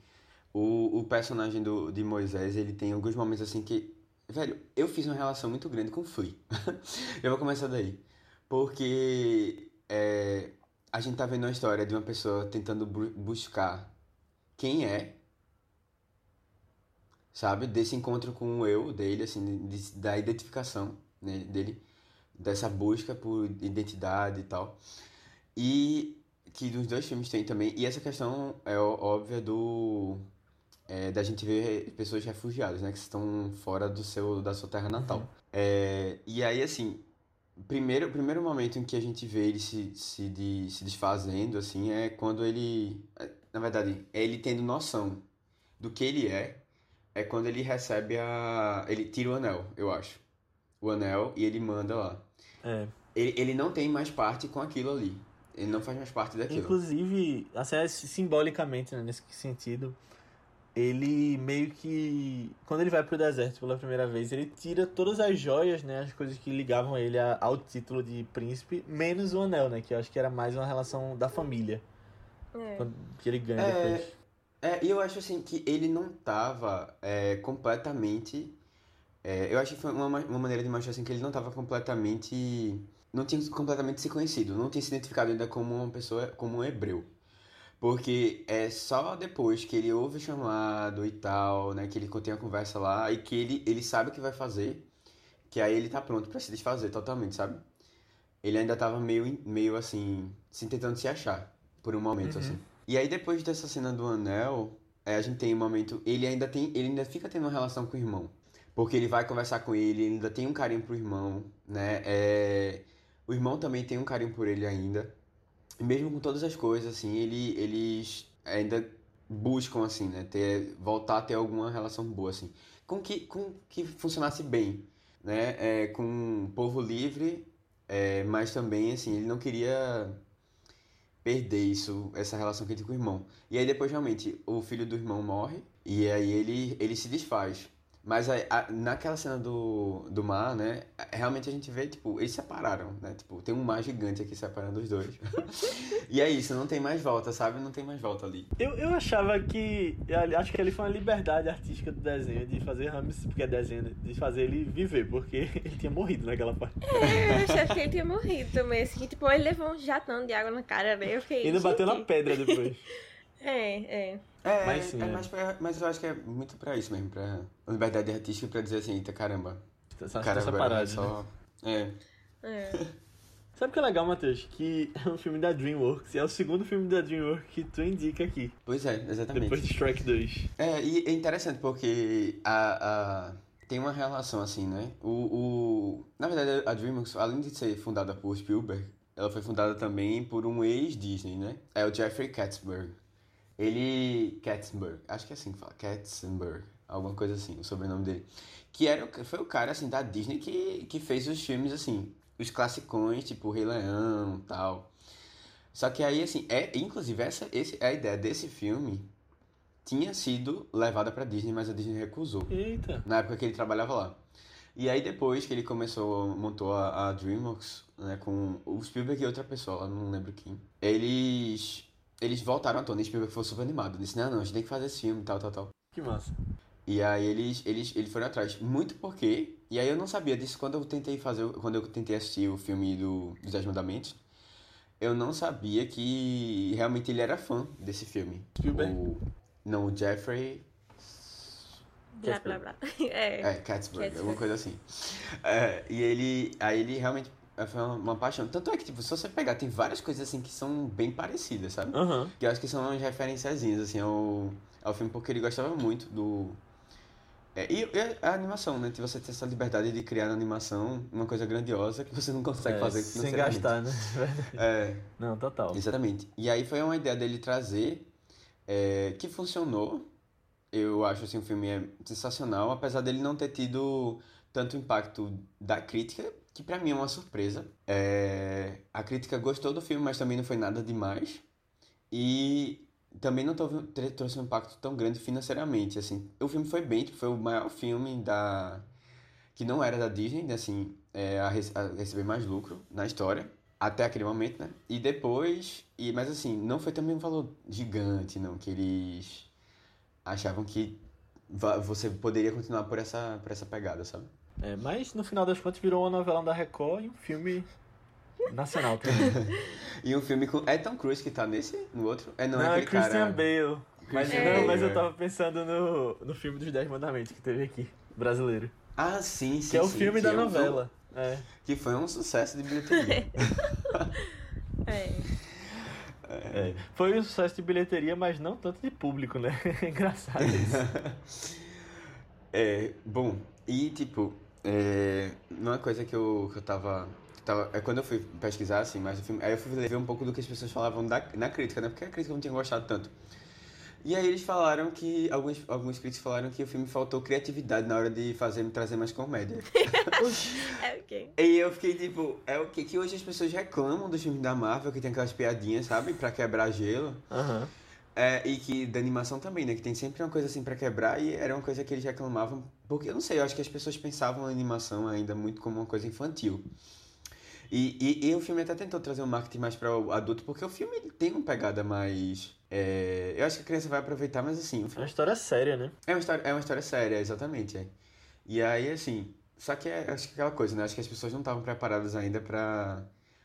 B: o, o personagem do, de Moisés, ele tem alguns momentos assim que, velho, eu fiz uma relação muito grande com Flea. eu vou começar daí. Porque é, a gente tá vendo uma história de uma pessoa tentando bu- buscar quem é, sabe? Desse encontro com o eu dele, assim, de- da identificação né, dele, dessa busca por identidade e tal. E que nos dois filmes tem também. E essa questão é óbvia do. é, da gente ver pessoas refugiadas, né? Que estão fora do seu, da sua terra natal. É, e aí, assim, primeiro, primeiro momento em que a gente vê ele se, se, de, se desfazendo, assim, é quando ele. Na verdade, é ele tendo noção do que ele é. É quando ele recebe a. Ele tira o anel, eu acho. O anel e ele manda lá.
A: É.
B: Ele, ele não tem mais parte com aquilo ali. Ele não faz mais parte daquilo.
A: Inclusive, assim, é simbolicamente, né, nesse sentido, ele meio que. Quando ele vai pro deserto pela primeira vez, ele tira todas as joias, né? As coisas que ligavam ele a- ao título de príncipe, menos o anel, né? Que eu acho que era mais uma relação da família.
C: É.
A: que ele ganha
B: É,
A: depois.
B: É, e eu acho assim que ele não tava é, completamente. É, eu acho que foi uma, ma- uma maneira de mostrar assim que ele não tava completamente. Não tinha completamente se conhecido, não tinha se identificado ainda como uma pessoa, como um hebreu. Porque é só depois que ele ouve o chamado e tal, né, que ele tem a conversa lá e que ele, ele sabe o que vai fazer, que aí ele tá pronto pra se desfazer totalmente, sabe? Ele ainda tava meio, meio assim, se tentando se achar por um momento,
A: Uhum.
B: assim. E aí depois dessa cena do anel, é, a gente tem um momento, ele ainda tem, ele ainda fica tendo uma relação com o irmão. Porque ele vai conversar com ele, ele ainda tem um carinho pro irmão, né? É, o irmão também tem um carinho por ele ainda. E mesmo com todas as coisas, assim, ele, eles ainda buscam, assim, né? Ter, voltar a ter alguma relação boa, assim. Com que, com que funcionasse bem, né? É, com um povo livre, é, mas também, assim, ele não queria perder isso, essa relação que ele tem com o irmão. E aí depois, realmente, o filho do irmão morre, e aí ele, ele se desfaz. Mas aí, a- naquela cena do, do mar, né, realmente a gente vê, tipo, eles separaram, né? Tipo, tem um mar gigante aqui separando os dois. e é isso, não tem mais volta, sabe? Não tem mais volta ali.
A: Eu, eu achava que. eu Acho que ali foi uma liberdade artística do desenho de fazer Rames, porque é desenho, de fazer ele viver, porque ele tinha morrido naquela parte.
C: É, eu achava que ele tinha morrido também, assim, tipo, ele levou um jatão de água na cara, né? Eu fiquei.
A: Ainda bateu na pedra depois.
C: É, é.
B: É,
A: Mas sim,
B: é
A: é.
B: mais pra, mas eu acho que é muito pra isso mesmo, pra liberdade artística pra dizer assim, eita caramba.
A: Só estão
B: Cara, agora é
A: separados, né?
B: só. É.
C: é.
A: Sabe o que é legal, Matheus? Que é um filme da DreamWorks, e é o segundo filme da DreamWorks que tu indica aqui,
B: Pois é, exatamente.
A: depois de Shrek 2.
B: É, e é interessante porque a, a, tem uma relação assim, né? O, o, na verdade, a DreamWorks, além de ser fundada por Spielberg, ela foi fundada também por um ex-Disney, né? É o Jeffrey Katzenberg. Ele... Katzenberg, acho que é assim que fala, Katzenberg, alguma coisa assim, o sobrenome dele. Que era, o- foi o cara, assim, da Disney que, que fez os filmes, assim, os classicões, tipo Rei Leão e tal. Só que aí, assim, é, inclusive, essa esse, a ideia desse filme tinha sido levada pra Disney, mas a Disney recusou.
A: Eita.
B: Na época que ele trabalhava lá. E aí depois que ele começou, montou a, a DreamWorks, né, com o Spielberg e outra pessoa, não lembro quem. Eles eles voltaram à tona, e Spielberg foi super animado, disse: "Não, não, a gente tem que fazer esse filme, tal, tal, tal".
A: Que massa.
B: E aí eles eles eles foram atrás, muito porque, e aí eu não sabia disso quando eu tentei fazer, quando eu tentei assistir o filme do dos Dez Mandamentos. Eu não sabia que realmente ele era fã desse filme.
A: Spielberg?
B: O, não, o Jeffrey
C: Blá, blá, blá. É.
B: É, Catsburg,
C: Catsburg.
B: alguma coisa assim. É, e ele, aí ele realmente foi uma, uma paixão. Tanto é que, tipo, se você pegar, tem várias coisas assim que são bem parecidas, sabe?
A: Aham.
B: Que eu acho que são umas referenciazinhas, assim, ao, ao filme, porque ele gostava muito do... É, e, e a animação, né? De você ter essa liberdade de criar na animação uma coisa grandiosa que você não consegue
A: É,
B: fazer
A: sem gastar, né?
B: É,
A: Não, total.
B: Exatamente. E aí foi uma ideia dele trazer é, que funcionou. Eu acho assim, o filme é sensacional, apesar dele não ter tido tanto impacto da crítica, que pra mim é uma surpresa. É, a crítica gostou do filme, mas também não foi nada demais. E também não trouxe um impacto tão grande financeiramente, assim. O filme foi bem, tipo, foi o maior filme da que não era da Disney, né, assim, é, a, a receber mais lucro na história até aquele momento, né? E depois, e mas assim, não foi também um valor gigante, não, que eles achavam que você poderia continuar por essa por essa pegada, sabe?
A: É, mas no final das contas virou uma novela da Record e um filme nacional também.
B: E um filme com é Tom Cruise que tá nesse, no outro? É não,
A: Não,
B: é
A: é Christian
B: cara.
A: Bale. Mas,
B: Christian
A: não, mas eu
B: é.
A: tava pensando no, no filme dos Dez Mandamentos que teve aqui, brasileiro.
B: Ah, sim, sim,
A: Que é o
B: sim,
A: filme da
B: é um-
A: novela. É.
B: que foi um sucesso de bilheteria.
C: É.
A: É. Foi um sucesso de bilheteria, mas não tanto de público, né? Engraçado isso.
B: É, bom, e tipo, é, uma coisa que eu, que eu tava, que tava. É quando eu fui pesquisar, assim, mais do filme, aí eu fui ver um pouco do que as pessoas falavam da, na crítica, né? Porque a crítica não tinha gostado tanto. E aí eles falaram que. Alguns, alguns críticos falaram que o filme faltou criatividade na hora de fazer trazer mais comédia.
C: É ok.
B: E eu fiquei tipo, é o que que hoje as pessoas reclamam dos filmes da Marvel, que tem aquelas piadinhas, sabe? Pra quebrar gelo.
A: Aham.
B: É, e que da animação também, né? Que tem sempre uma coisa assim pra quebrar e era uma coisa que eles reclamavam. Porque eu não sei, eu acho que as pessoas pensavam a animação ainda muito como uma coisa infantil. E, e, e o filme até tentou trazer um marketing mais para o adulto, porque o filme tem uma pegada mais. é, eu acho que a criança vai aproveitar, mas assim, o
A: É uma
B: filme
A: história séria, né?
B: é uma história, é uma história séria, exatamente. É. E aí, assim, só que é, acho que aquela coisa, né? Acho que as pessoas não estavam preparadas ainda para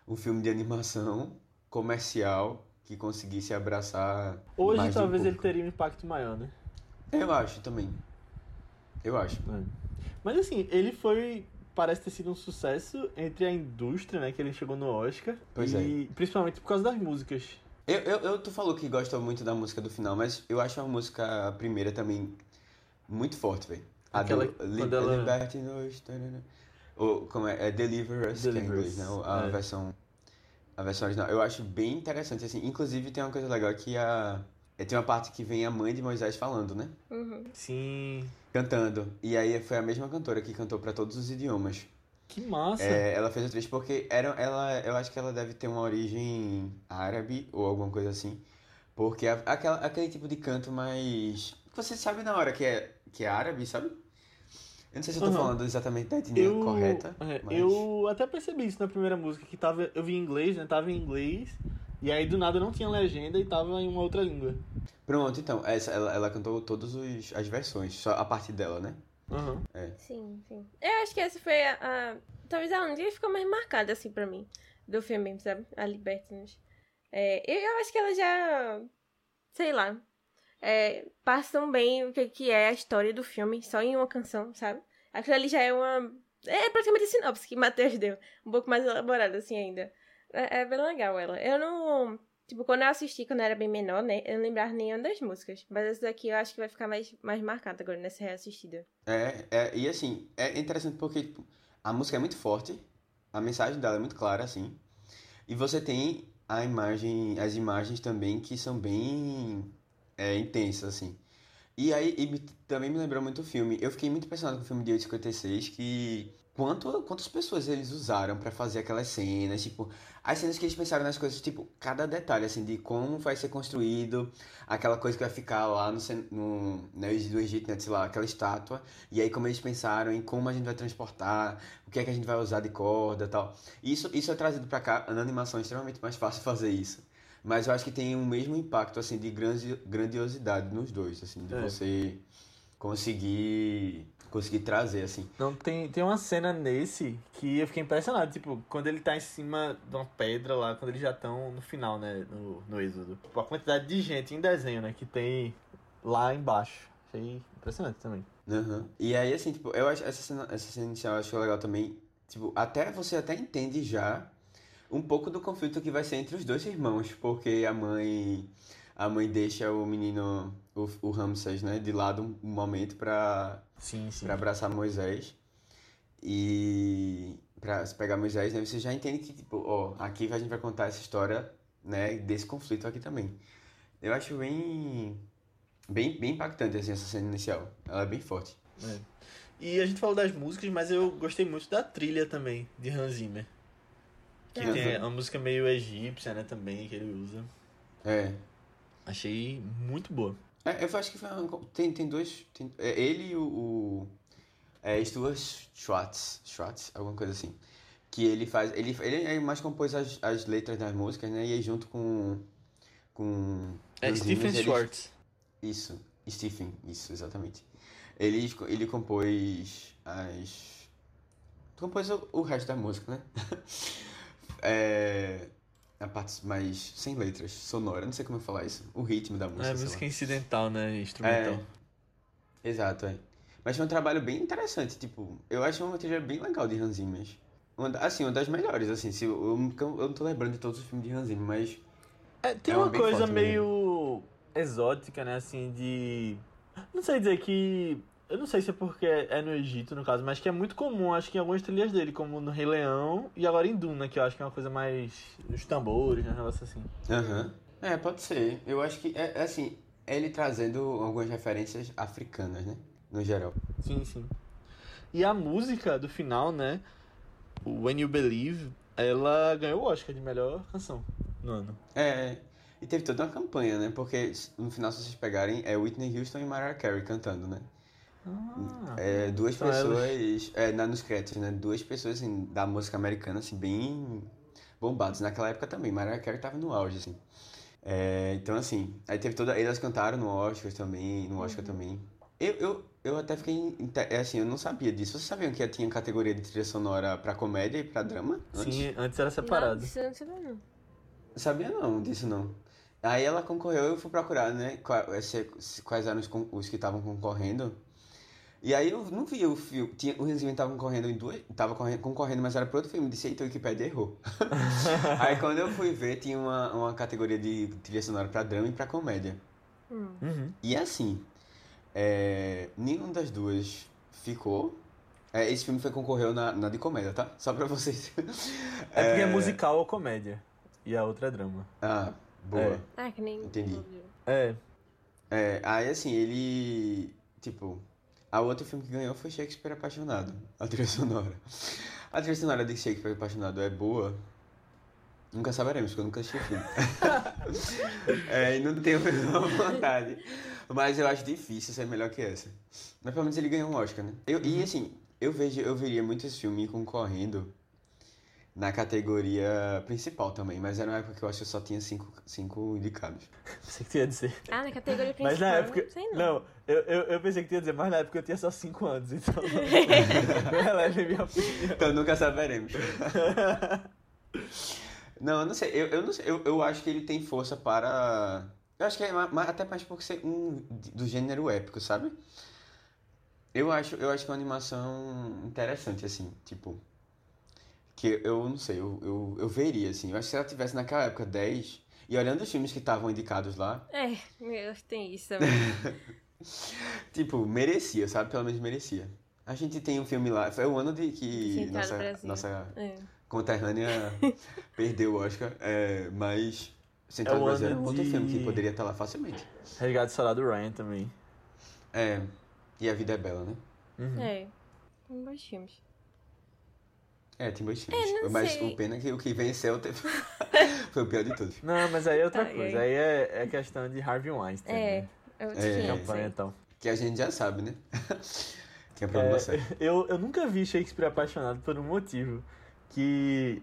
B: um filme de animação comercial que conseguisse abraçar.
A: Hoje
B: de um
A: talvez ele teria um impacto maior, né?
B: Eu acho também. Eu acho.
A: Mas assim, ele foi. Parece ter sido um sucesso entre a indústria, né? Que ele chegou no Oscar.
B: Pois é.
A: e principalmente por causa das músicas.
B: Eu, eu, eu, tu falou que gosta muito da música do final, mas eu acho a música a primeira também muito forte, velho. A
A: Aquela-
B: do Li-
A: ela-
B: Liberty Nos... Ou, como é? É Deliver Us, que é inglês, né? A
A: é.
B: versão... A versão original. Eu acho bem interessante, assim. Inclusive, tem uma coisa legal que a... é, Tem uma parte que vem a mãe de Moisés falando, né?
C: Uhum.
A: Sim.
B: Cantando. E aí foi a mesma cantora que cantou pra todos os idiomas.
A: Que massa.
B: É, ela fez o trecho porque era, ela, eu acho que ela deve ter uma origem árabe ou alguma coisa assim. Porque a- aquela, aquele tipo de canto mais. que você sabe na hora que é, que é árabe, sabe? Eu não sei se eu tô
A: Aham.
B: falando exatamente da etnia
A: Eu,
B: correta.
A: é,
B: mas-
A: eu até percebi isso na primeira música, que tava, eu vi em inglês, né? Tava em inglês, e aí do nada não tinha legenda e tava em uma outra língua.
B: Pronto, então, essa, ela, ela cantou todas os- as versões, só a parte dela, né?
A: Aham.
C: Sim, sim. Eu acho que essa foi a. a- talvez a única que ficou mais marcada, assim, pra mim. Do filme, sabe? A Libertinus. É, eu, eu acho que ela já. Sei lá. É, passam bem o que, que é a história do filme, só em uma canção, sabe? Aquilo ali já é uma. É praticamente a sinopse que Matheus deu. Um pouco mais elaborada, assim, ainda. É, é bem legal ela. Eu não. Tipo, quando eu assisti, quando eu era bem menor, né? Eu não lembrava nenhuma das músicas. Mas essa daqui eu acho que vai ficar mais, mais marcada agora nessa reassistida.
B: É, é, e assim, é interessante porque tipo, a música é muito forte, a mensagem dela é muito clara, assim. E você tem a imagem, as imagens também que são bem é, intensas, assim. E aí, e também me lembrou muito o filme. Eu fiquei muito impressionado com o filme de 856, que quanto, quantas pessoas eles usaram pra fazer aquelas cenas, tipo, as cenas que eles pensaram nas coisas, tipo, cada detalhe, assim, de como vai ser construído aquela coisa que vai ficar lá no, cen- no, né, do Egito, né, sei lá, aquela estátua, e aí como eles pensaram em como a gente vai transportar, o que é que a gente vai usar de corda e tal. Isso, isso é trazido pra cá, na animação é extremamente mais fácil fazer isso. Mas eu acho que tem o mesmo impacto, assim, de grandi- grandiosidade nos dois, assim, de
A: É.
B: você conseguir, conseguir trazer, assim.
A: Não, tem, tem uma cena nesse que eu fiquei impressionado, tipo, quando ele tá em cima de uma pedra lá, quando eles já estão no final, né, no, no êxodo. Tipo, a quantidade de gente em desenho, né, que tem lá embaixo. Achei impressionante também.
B: Aham. E aí, assim, tipo, eu acho essa cena, essa cena inicial eu acho legal também. Tipo, até você até entende já um pouco do conflito que vai ser entre os dois irmãos, porque a mãe a mãe deixa o menino, o, o Ramsés, né, de lado um, momento pra abraçar Moisés. E pra pegar Moisés, né, você já entende que, tipo, ó, aqui a gente vai contar essa história, né, desse conflito aqui também. Eu acho bem, bem, bem impactante, assim, essa cena inicial. Ela é bem forte.
A: É. E a gente falou das músicas, mas eu gostei muito da trilha também, de Hans Zimmer. Que
B: Aham.
A: tem uma música meio egípcia, né, também, que ele usa.
B: É.
A: Achei muito boa.
B: É, eu acho que foi uma- tem, tem dois. Tem, é, ele e o. o é, Stuart Schwartz, Schwartz, alguma coisa assim. Que ele faz. Ele, ele é mais compôs as, as letras das músicas, né? E aí junto com. Com.
A: É Stephen
B: Zimmer, eles-
A: Schwartz.
B: Isso, Stephen, isso, exatamente. Ele, ele compôs as. Compôs o, o resto da música, né? é. A parte mais sem letras, sonora, não sei como eu falar isso. O ritmo da música.
A: É música
B: lá.
A: incidental, né, instrumental.
B: Exato, é. Mas foi um trabalho bem interessante, tipo, eu acho uma trilha bem legal de Hans Zimmer. Uma, assim, uma das melhores, assim, se eu, eu, eu não tô lembrando de todos os filmes de Hans Zimmer, mas
A: É, tem
B: É uma
A: uma coisa meio exótica, né? Assim, de. Não sei dizer que. Eu não sei se é porque é no Egito, no caso, mas que é muito comum, acho que em algumas trilhas dele, como no Rei Leão e agora em Duna, que eu acho que é uma coisa mais. Os tambores, né? Um negócio assim.
B: Aham. É, pode ser. Eu acho que, é, é assim, é ele trazendo algumas referências africanas, né? No geral.
A: Sim, sim. E a música do final, né? O When You Believe, ela ganhou o Oscar de melhor canção no ano.
B: É, e teve toda uma campanha, né? Porque no final, se vocês pegarem, é Whitney Houston e Mariah Carey cantando, né?
A: Ah,
B: É, duas
A: São
B: pessoas, é, na, nos créditos, né? Duas pessoas, assim, da música americana, assim, bem bombadas. Naquela época também, Mariah Carey tava no auge, assim. É, então, assim, aí teve toda... Elas cantaram no Oscar também, no Oscar também. Eu, eu, eu até fiquei, é, assim, eu não sabia disso. Vocês sabiam que tinha categoria de trilha sonora pra comédia e pra drama? Antes?
A: sim, antes era
C: Não,
A: separado.
C: isso eu não sabia, não.
B: Sabia não disso não. Aí ela concorreu, eu fui procurar, né? qua- esse- Quais eram os, os que estavam concorrendo. E aí eu não vi o filme. Tinha, o Hans Zimmer tava concorrendo em duas. Tava correndo- concorrendo, mas era para outro filme. Disse, eita, o Wikipedia errou. aí quando eu fui ver, tinha uma, uma categoria de trilha sonora pra drama e pra comédia.
C: Hum.
A: Uhum.
B: E assim, é, nenhuma das duas ficou. É, esse filme foi concorreu na, na de comédia, tá? Só pra vocês.
A: É porque é musical ou comédia. E a outra é drama.
B: Ah, boa.
A: É.
C: Ah, que nem.
B: Entendi.
A: É,
B: É, aí assim, ele. Tipo, a outro filme que ganhou foi Shakespeare Apaixonado, a trilha sonora. A trilha sonora de Shakespeare Apaixonado é boa. Nunca saberemos, porque eu nunca assisti o filme. é, e não tenho a menor vontade. Mas eu acho difícil ser melhor que essa. Mas pelo menos ele ganhou um Oscar, né? Eu, E assim, eu vejo, eu veria muito esse filme concorrendo na categoria principal também, mas era uma época que eu acho que só tinha cinco, cinco indicados.
A: pensei que tu ia dizer.
C: Ah, na categoria principal.
A: Mas na época.
C: Sei não.
A: Não, eu, eu, eu pensei que tu ia dizer, mas na época eu tinha só 5 anos, então. não releve minha opinião.
B: Então nunca saberemos. não, eu não sei. Eu, eu não sei. Eu, eu acho que ele tem força para. Eu acho que é até mais por ser um do gênero épico, sabe? Eu acho, eu acho que é uma animação interessante, assim, tipo. Que eu não sei, eu, eu, eu veria, assim. Eu acho que se ela tivesse naquela época 10, e olhando os filmes que estavam indicados lá,
C: É, meu, tem isso também.
B: tipo, merecia, sabe? Pelo menos merecia. A gente tem um filme lá, foi o ano de que
C: do
B: nossa,
C: Brasil.
B: nossa
C: É.
B: conterrânea perdeu o Oscar, é, mas Central
A: É
B: Brasil era um outro
A: de-
B: filme que poderia estar lá facilmente.
A: Resgate Soldado Ryan também.
B: É, e A Vida é Bela, né?
A: Uhum.
C: É. Tem bons filmes.
B: É, tem dois
C: É,
B: Mas
C: sei.
B: o pena é que o que venceu teve- foi o pior de todos.
A: Não, mas aí é outra
C: Ai,
A: coisa. Aí é, é questão de Harvey Weinstein.
C: É,
A: né?
C: é outro
B: É.
A: Campanha então.
B: Que a gente já sabe, né? que é problema
A: É,
B: sério.
A: eu, eu nunca vi Shakespeare apaixonado por um motivo que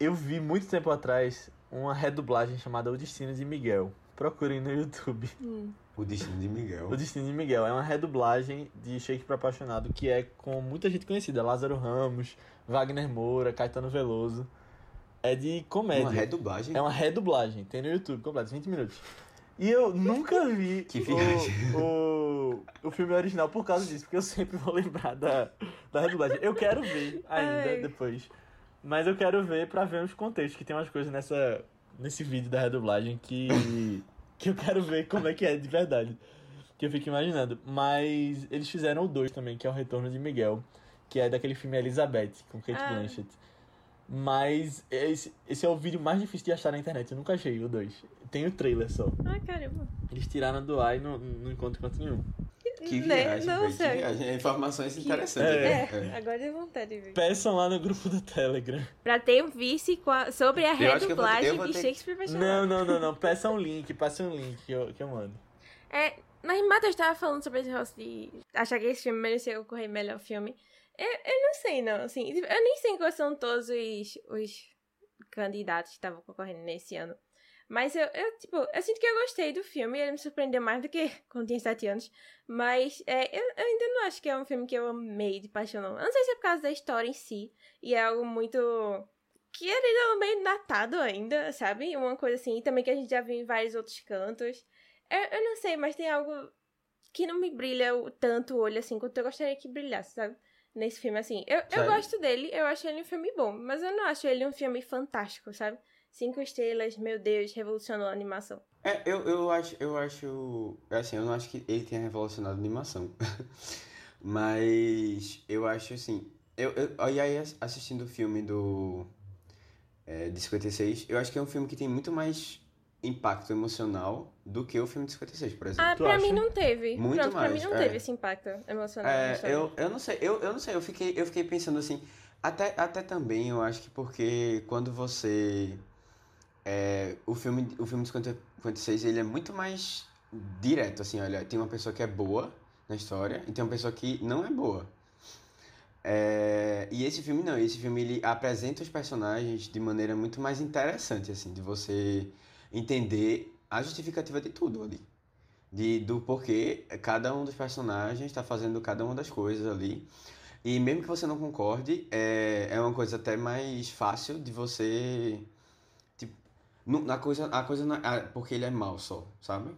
A: eu vi muito tempo atrás uma redublagem chamada O Destino de Miguel. Procurem no YouTube.
C: Hum.
B: O Destino de Miguel.
A: O Destino de Miguel é uma redublagem de Shakespeare apaixonado que é com muita gente conhecida, Lázaro Ramos, Wagner Moura, Caetano Veloso. É de comédia.
B: Uma redublagem.
A: É uma redublagem, tem no YouTube, completo, 20 minutos. E eu nunca vi o, o, o filme original por causa disso, porque eu sempre vou lembrar da, da redublagem. Eu quero ver ainda
C: Ai.
A: depois. Mas eu quero ver pra ver os contextos, que tem umas coisas nessa, nesse vídeo da redublagem que, que eu quero ver como é que é de verdade. Que eu fico imaginando. Mas eles fizeram o 2 também, que é o Retorno de Miguel, que é daquele filme Elizabeth, com Kate
C: Ah.
A: Blanchett. Mas esse, esse é o vídeo mais difícil de achar na internet. Eu nunca achei o 2. Tem o trailer só.
C: Ah, caramba.
A: Eles tiraram do ar e não, não encontro canto nenhum.
B: Que
C: Né?
B: viagem,
C: Não,
B: velho, que
C: sério.
B: viagem. Informações
C: Que-
B: interessantes.
A: É.
B: né?
C: É, agora deu vontade de ver.
A: Peçam lá no grupo do Telegram.
C: Pra ter um vice sobre a redublagem de
B: ter-
C: Shakespeare apaixonado.
A: Não, não, não, não. Peça um link, peça um link que eu, que eu mando.
C: É, mas Matheus tava falando sobre esse negócio de achar que esse filme mereceu concorrer melhor filme. Eu, eu não sei, não. Assim, eu nem sei quais são todos os, os candidatos que estavam concorrendo nesse ano. Mas eu, eu, tipo, eu sinto que eu gostei do filme. Ele me surpreendeu mais do que quando tinha 7 anos. Mas é, eu, eu ainda não acho que é um filme que eu amei de paixão, não. Eu não sei se é por causa da história em si. E é algo muito. Que era ainda meio datado ainda, sabe? Uma coisa assim. E também que a gente já viu em vários outros cantos. Eu, eu não sei, mas tem algo que não me brilha tanto o olho assim quanto eu gostaria que brilhasse, sabe? Nesse filme, assim. Eu, eu gosto dele, eu acho ele um filme bom, mas eu não acho ele um filme fantástico, sabe? Cinco estrelas, meu Deus, revolucionou a animação.
B: É, eu, eu acho, eu acho, assim, eu não acho que ele tenha revolucionado a animação, mas eu acho assim, eu, eu e aí assistindo o filme do é, de 56, eu acho que é um filme que tem muito mais impacto emocional do que o filme de 56, por exemplo.
C: Ah,
A: Tu
C: pra
A: acha?
C: mim não teve.
B: Muito
C: Pronto, pra mim
B: mais,
C: não
B: é.
C: teve esse impacto emocional. na
B: É, eu, eu não sei, eu, eu não sei, eu fiquei, eu fiquei pensando assim, até, até também eu acho que porque quando você. É, o filme, o filme de 50 56 ele é muito mais direto, assim, olha, tem uma pessoa que é boa na história e tem uma pessoa que não é boa. É, e esse filme não, esse filme ele apresenta os personagens de maneira muito mais interessante, assim, de você entender a justificativa de tudo ali de, do porquê cada um dos personagens está fazendo cada uma das coisas ali. E mesmo que você não concorde, é, é uma coisa até mais fácil de você. Na coisa, a coisa não ah, porque ele é mal só, sabe?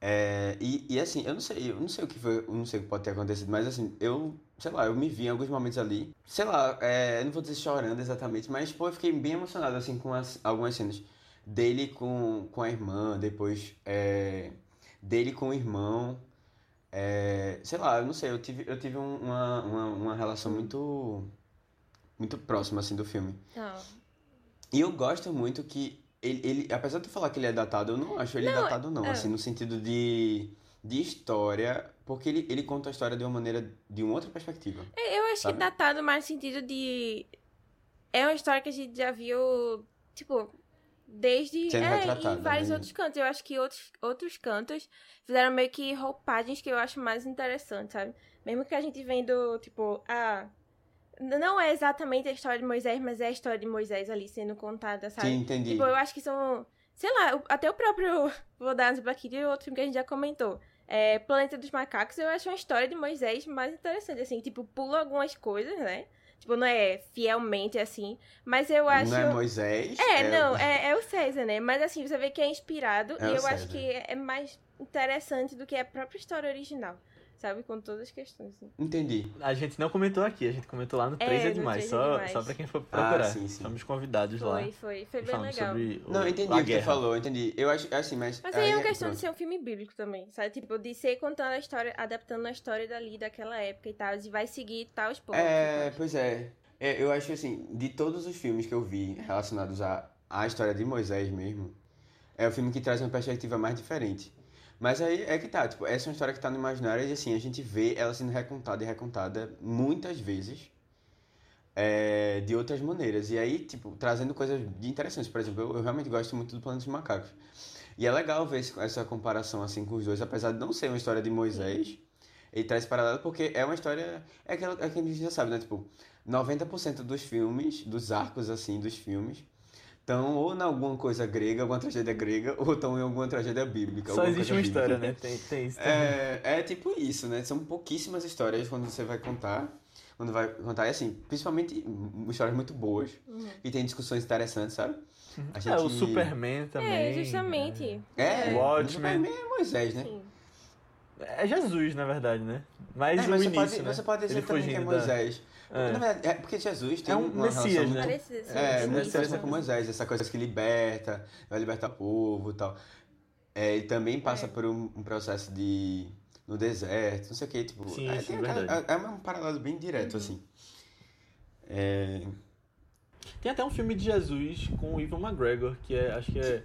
B: É, e, e assim, eu não sei, eu não sei o que foi, eu não sei o que pode ter acontecido, mas assim, eu, sei lá, eu me vi em alguns momentos ali, sei lá, é, eu não vou dizer chorando exatamente, mas pô, eu fiquei bem emocionado assim com as, algumas cenas dele com, com a irmã, depois é, dele com o irmão. É, sei lá, eu não sei, eu tive, eu tive um- uma, uma, uma relação muito, muito próxima assim do filme.
C: Não.
B: E eu gosto muito que ele, ele, apesar de eu falar que ele é datado, eu não acho ele
C: Não,
B: datado não,
C: é.
B: assim, no sentido de, de história, porque ele, ele conta a história de uma maneira, de uma outra perspectiva.
C: É, Eu acho
B: Sabe?
C: que datado mais no sentido de. É uma história que a gente já viu, tipo, desde.
B: Sendo
C: é, em vários
B: né?
C: outros cantos. Eu acho que outros, outros cantos fizeram meio que roupagens que eu acho mais interessantes, sabe? Mesmo que a gente vendo, tipo, ah. Não é exatamente a história de Moisés, mas é a história de Moisés ali sendo contada, sabe?
B: Sim, entendi.
C: Tipo, eu acho que são. Sei lá, o- até o próprio. Vou dar exemplo aqui de outro filme que a gente já comentou. É, Planeta dos Macacos, eu acho uma história de Moisés mais interessante, assim. Tipo, pula algumas coisas, né? Tipo, não é fielmente assim. Mas eu acho.
B: Não é Moisés.
C: É, não, é, é o César, né? Mas assim, você vê que é inspirado
B: É
C: e
B: o
C: eu acho
B: César.
C: que é mais interessante do que a própria história original. Sabe? Com todas as questões. Assim.
B: Entendi.
A: A gente não comentou aqui, a gente comentou lá no
C: É,
A: 3 é,
C: no
A: demais.
C: 3 é
A: Só,
C: demais.
A: só pra quem for procurar.
B: Ah, sim, sim.
A: Somos convidados lá.
C: Foi, foi. Foi bem legal.
A: sobre o,
B: Não, entendi o que tu
A: guerra.
B: falou, eu entendi. Eu acho, assim, mas...
C: Mas aí é uma
B: aí
C: questão de
B: pronto.
C: ser um filme bíblico também, sabe? Tipo, de ser contando a história, adaptando a história dali, daquela época e tal, e vai seguir tais pontos.
B: É, pois é. É, Eu acho que, assim, de todos os filmes que eu vi relacionados à, à história de Moisés mesmo, é o filme que traz uma perspectiva mais diferente. Mas aí é que tá, tipo, essa é uma história que tá no imaginário e, assim, a gente vê ela sendo recontada e recontada muitas vezes. é, de outras maneiras. E aí, tipo, trazendo coisas interessantes. Por exemplo, eu, eu realmente gosto muito do Planeta dos Macacos. E é legal ver essa comparação assim com os dois, apesar de não ser uma história de Moisés. Ele traz paralelo porque é uma história. É aquela é que a gente já sabe, né? Tipo, 90% dos filmes, dos arcos assim, dos filmes, estão ou em alguma coisa grega, alguma tragédia grega, ou estão em alguma tragédia bíblica.
A: Só existe uma
B: bíblica.
A: história, né? Tem, tem isso.
B: É, é tipo isso, né? São pouquíssimas histórias quando você vai contar. Quando vai contar, e assim, principalmente histórias muito boas,
C: Uhum.
B: e tem discussões interessantes, sabe? A
A: É, o
B: gente-
A: Superman também.
C: É, justamente.
B: É,
A: Watchmen.
B: o Superman é Moisés, né?
C: Sim.
A: É, é Jesus, na verdade, né? Mas,
B: É,
A: o
B: mas você,
A: início,
B: pode,
A: né?
B: você pode dizer
A: Ele
B: também que é
A: fugindo da-
B: Moisés.
A: É.
B: Verdade, é porque Jesus tem
A: É um
B: uma
A: Messias,
B: relação
A: né?
B: É, muito
A: Messias é
B: com Moisés, essa coisa que liberta, vai libertar o povo e tal. É, ele também passa
C: É.
B: por um, um processo de. no deserto, não sei o que, tipo.
A: Sim,
B: é,
A: sim,
B: tem
A: verdade.
B: é, é um paralelo bem direto,
C: Uhum.
B: assim. É,
A: Tem até um filme de Jesus com o Ivan McGregor, que é, acho que é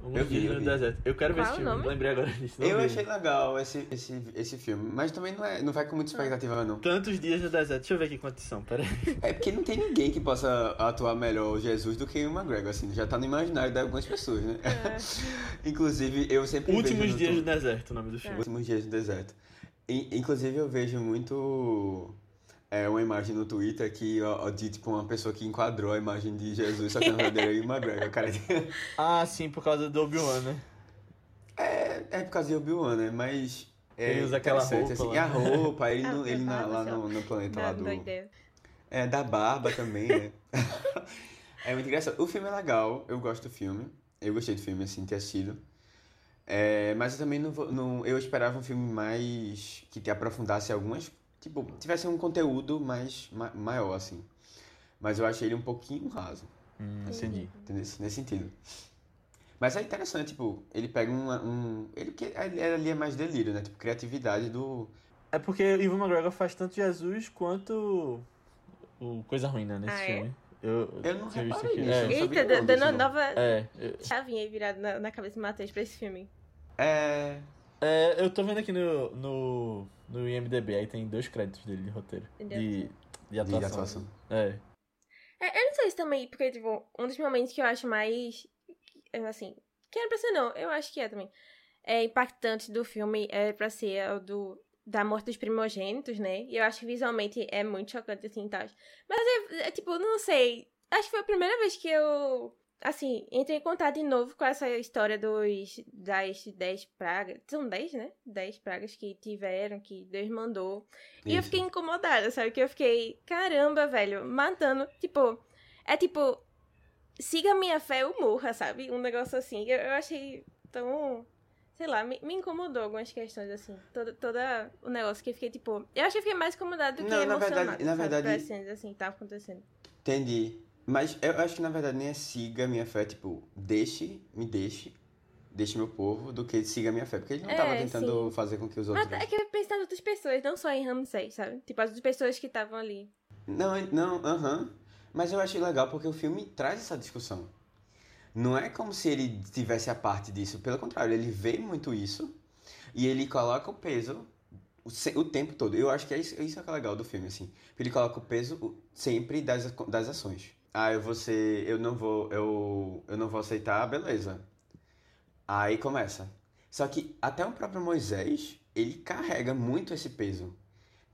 B: Eu vi,
A: Dia
B: eu
A: no
B: vi.
A: Deserto. Eu quero ver
C: Qual
A: esse
C: o
A: filme,
C: nome?
A: lembrei agora disso.
B: eu
A: vi.
B: achei legal esse, esse, esse filme, mas também não, é, não vai com muita expectativa, não.
A: Tantos dias no deserto. Deixa eu ver aqui quantos são, peraí.
B: É porque não tem ninguém que possa atuar melhor o Jesus do que o McGregor, assim, já tá no imaginário de algumas pessoas, né?
C: É.
B: Inclusive, eu sempre
A: Últimos
B: vejo no
A: dias
B: tu-
A: no deserto, o nome do filme.
B: Últimos dias no deserto. In- inclusive, eu vejo muito é, uma imagem no Twitter que, ó, de, tipo, uma pessoa que enquadrou a imagem de Jesus, só que na verdade o McGregor, cara.
A: Ah, sim, por causa do Obi-Wan, né?
B: É, é por causa de Obi-Wan, né? Mas... É
A: Ele usa aquela roupa
B: assim.
A: lá.
B: E a roupa, ele,
C: Ah,
B: no, ele na- lá no, no planeta lá do...
C: doideira.
B: É, da barba também, né? é muito engraçado. O filme é legal, eu gosto do filme. Eu gostei do filme, assim, ter assistido. É, mas eu também não, vou- não... Eu esperava um filme mais... Que te aprofundasse algumas... Tipo, tivesse um conteúdo mais ma- maior, assim. Mas eu achei ele um pouquinho raso,
A: Hum, entendi.
B: entendeu? Nesse sentido. Mas é interessante, tipo, ele pega um... um ele, que- ele ali é mais delírio, né? Tipo, criatividade do...
A: É porque o Ivan McGregor faz tanto Jesus quanto o Coisa Ruim, né, nesse
C: Ah, é?
A: filme. Eu,
B: Eu não reparei
A: aqui.
B: nisso.
A: É,
B: Eu
C: Eita, da- dando
B: não.
C: nova
A: é, eu-
C: chavinha aí virada na, na cabeça do Matheus pra esse filme.
B: É...
A: é, eu tô vendo aqui no, no, no IMDB, aí tem dois créditos dele de roteiro. De, de
B: De
A: atuação.
B: atuação.
A: É.
C: É, eu não sei se também, porque, tipo, um dos momentos que eu acho mais. é, Assim, que era pra ser não, eu acho que é também. É impactante do filme é pra ser o do. Da morte dos primogênitos, né? E eu acho que visualmente é muito chocante, assim, tal. Mas é, é, tipo, não sei. Acho que foi a primeira vez que eu, assim, entrei em contato de novo com essa história dos, das dez pragas. São dez, né? Dez pragas que tiveram, que Deus mandou. E eu
B: Isso.
C: fiquei incomodada, sabe? Que eu fiquei, caramba, velho, matando. Tipo, é tipo, siga a minha fé ou morra, sabe? Um negócio assim. Eu, eu achei tão. Sei lá, me, me incomodou algumas questões, assim. Todo, toda o negócio que eu fiquei, tipo. Eu acho que fiquei mais incomodada do que
B: Não, na
C: emocionada.
B: verdade- na verdade-
C: as cenas, assim, tava acontecendo.
B: Entendi. Mas eu acho que na verdade nem é siga minha fé, tipo, deixe, me deixe, deixe meu povo, do que siga a minha fé. Porque ele não tava
C: É,
B: tentando
C: sim.
B: fazer com que os
C: Mas
B: outros.
C: é que eu pensei nas outras pessoas, não só em Ramsey, sabe? Tipo, as outras pessoas que estavam ali.
B: Não, não, aham. Mas eu achei legal porque o filme traz essa discussão. Não é como se ele tivesse a parte disso. Pelo contrário, ele vê muito isso e ele coloca o peso o, tempo todo. Eu acho que é isso, isso que é legal do filme, assim. Ele coloca o peso sempre das, das ações. Ah, eu vou ser. Eu não vou. Eu, eu não vou aceitar, beleza. Aí começa. Só que até o próprio Moisés, ele carrega muito esse peso.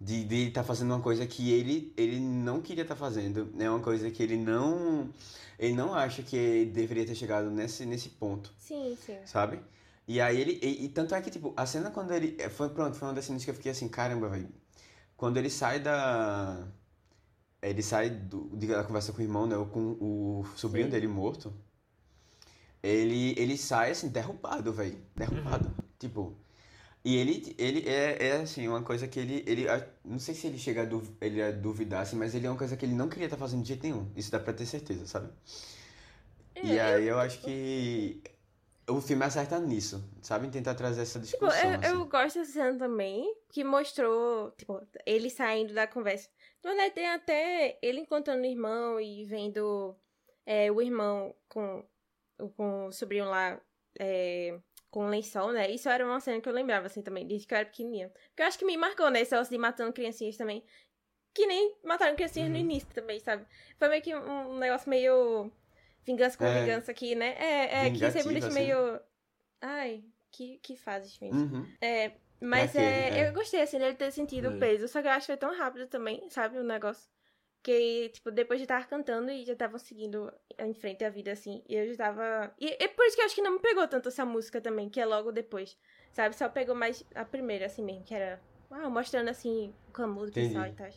B: De de estar fazendo uma coisa que ele, ele não queria estar fazendo. É uma coisa que ele não. Ele não acha que deveria ter chegado nesse, nesse ponto,
C: Sim, sim.
B: sabe? E aí ele. E, e tanto é que, tipo, a cena quando ele. é, Foi, pronto, foi uma das cenas que eu fiquei assim, caramba, velho. Quando ele sai da. Ele sai do, da conversa com o irmão, né? Com o sobrinho
C: Sim.
B: dele morto. Ele, ele sai assim, derrubado, velho. Derrubado. Tipo. E ele, ele é, é assim, uma coisa que ele, ele. Não sei se ele chega a, duv- ele a duvidar, assim, mas ele é uma coisa que ele não queria estar fazendo de jeito nenhum. Isso dá pra ter certeza, sabe? E
C: É,
B: aí eu acho que o filme acerta nisso, sabe? Tentar trazer essa
C: Tipo,
B: discussão.
C: eu,
B: assim.
C: eu gosto dessa cena também, que mostrou, tipo, ele saindo da conversa. Então, né, tem até ele encontrando o irmão e vendo é, o irmão com, com o sobrinho lá, é, com o lençol, né? Isso era uma cena que eu lembrava, assim, também, desde que eu era pequenininha. Porque eu acho que me marcou, né, esse negócio de matando criancinhas também. que nem mataram criancinhas no
A: Uhum.
C: início também, sabe? Foi meio que um negócio meio. Vingança com
B: É.
C: vingança aqui, né? É, é que sempre deixa
B: assim.
C: meio. Ai, que, que fase difícil.
B: Uhum.
C: É, mas é,
B: É.
C: eu gostei, assim, dele ter sentido
A: É.
C: o peso. Só que eu acho que foi tão rápido também, sabe, o negócio. Que, tipo, depois de estar cantando e já estavam seguindo em frente a vida, assim. E eu já tava. E é por isso que eu acho que não me pegou tanto essa música também, que é logo depois. Sabe? Só pegou mais a primeira, assim mesmo, que era. Uau, mostrando assim o clamor do
B: Entendi.
C: pessoal e tal.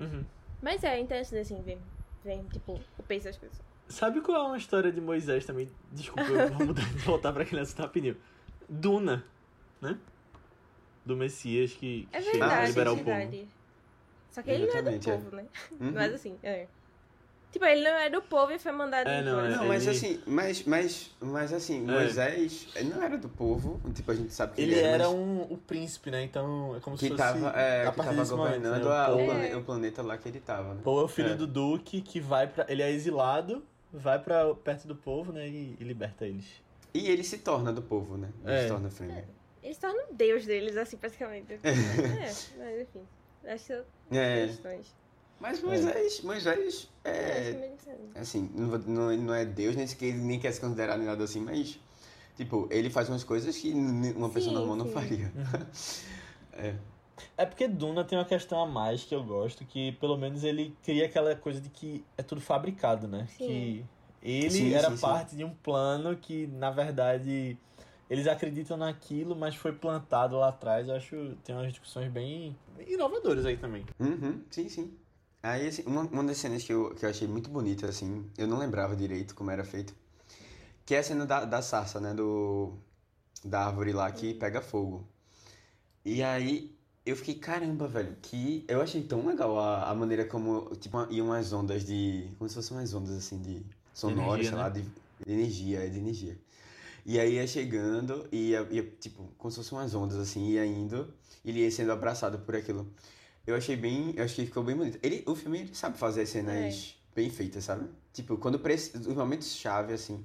A: Uhum.
C: Mas é interessante, assim, ver, ver tipo, o peso das coisas.
A: Sabe qual é uma história de Moisés também? Desculpa, eu vou mudar, voltar pra criança rapidinho. Duna, né? Do Messias que, que
C: É
A: chega
C: verdade,
A: pra
C: é
A: liberar o povo.
C: verdade. Só que ele não é do
B: Exatamente, é.
C: povo, né?
B: Uhum.
C: Mas assim, é. Tipo, ele não é do povo e foi mandado
A: É, não,
C: embora.
A: é-
B: Não, mas
A: ele-
B: assim, mas, mas, mas assim,
A: É.
B: Moisés ele não era do povo, tipo, a gente sabe que
A: Ele
B: ele,
A: era
B: mas
A: um, o príncipe, né? Então é como se
B: que
A: fosse.
B: tava, é,
A: a
B: que tava governando
A: né?
B: a-
A: o
B: o,
A: povo.
B: plane- o planeta lá que ele tava, né?
A: Paul é o filho
B: É.
A: do Duque que vai pra. Ele é exilado, vai pra perto do povo, né? E, e liberta eles.
B: E ele se torna do povo, né? Ele
A: É.
B: se torna Fremen.
C: Eles tornam deus deles, assim, praticamente. é, mas enfim. Acho que são
B: É.
C: questões.
B: Mas Moisés, Moisés
C: É, acho
B: é, assim, não, não, não é Deus, nem sequer ele nem quer se considerar nem nada assim, mas, tipo, ele faz umas coisas que uma pessoa
C: Sim,
B: normal não
C: sim.
B: faria. é.
A: É porque Duna tem uma questão a mais que eu gosto, que pelo menos ele cria aquela coisa de que é tudo fabricado, né?
C: Sim.
A: Que ele
B: Sim,
A: era
B: sim, sim.
A: parte de um plano que, na verdade, eles acreditam naquilo, mas foi plantado lá atrás. Eu acho tem umas discussões bem inovadoras aí também.
B: Uhum, sim, sim. Aí, assim, uma, uma das cenas que eu, que eu achei muito bonita, assim, eu não lembrava direito como era feito, que é a cena da, da sarça, né, do, da árvore lá que pega fogo. E aí, eu fiquei, caramba, velho, que eu achei tão legal a, a maneira como, tipo, iam as ondas de, como se fossem umas ondas, assim, de sonoras, sei
A: né?
B: lá, de, de energia, é de energia. E aí ia chegando e ia, ia, tipo, como se fossem umas ondas, assim, ia indo, e ele ia sendo abraçado por aquilo. Eu achei bem. Eu achei que ficou bem bonito. Ele, o filme ele sabe fazer cenas bem feitas, sabe? Tipo, quando os momentos chave, assim,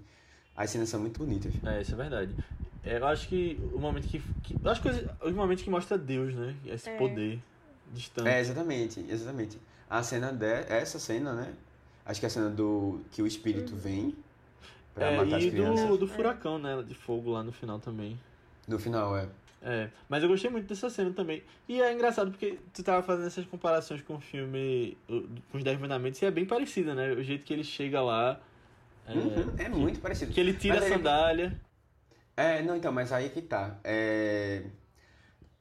B: as cenas são muito bonitas.
A: É, isso é verdade. É, eu acho que o momento que. que eu acho que os, os momentos que mostra Deus, né? Esse
C: É.
A: poder distante.
B: É, exatamente, exatamente. A cena de, essa cena, né? Acho que é a cena do que o espírito vem pra
A: É,
B: matar as
A: e
B: crianças.
A: do, do furacão, né? De fogo lá no final também.
B: No final, é.
A: É, mas eu gostei muito dessa cena também. E é engraçado porque tu tava fazendo essas comparações com o filme, com os Dez Mandamentos, e é bem parecida, né? O jeito que ele chega lá. É,
B: Uhum, é muito parecido.
A: Que ele tira
B: Mas
A: a
B: ele-
A: sandália.
B: É, não, então, mas aí que tá. É.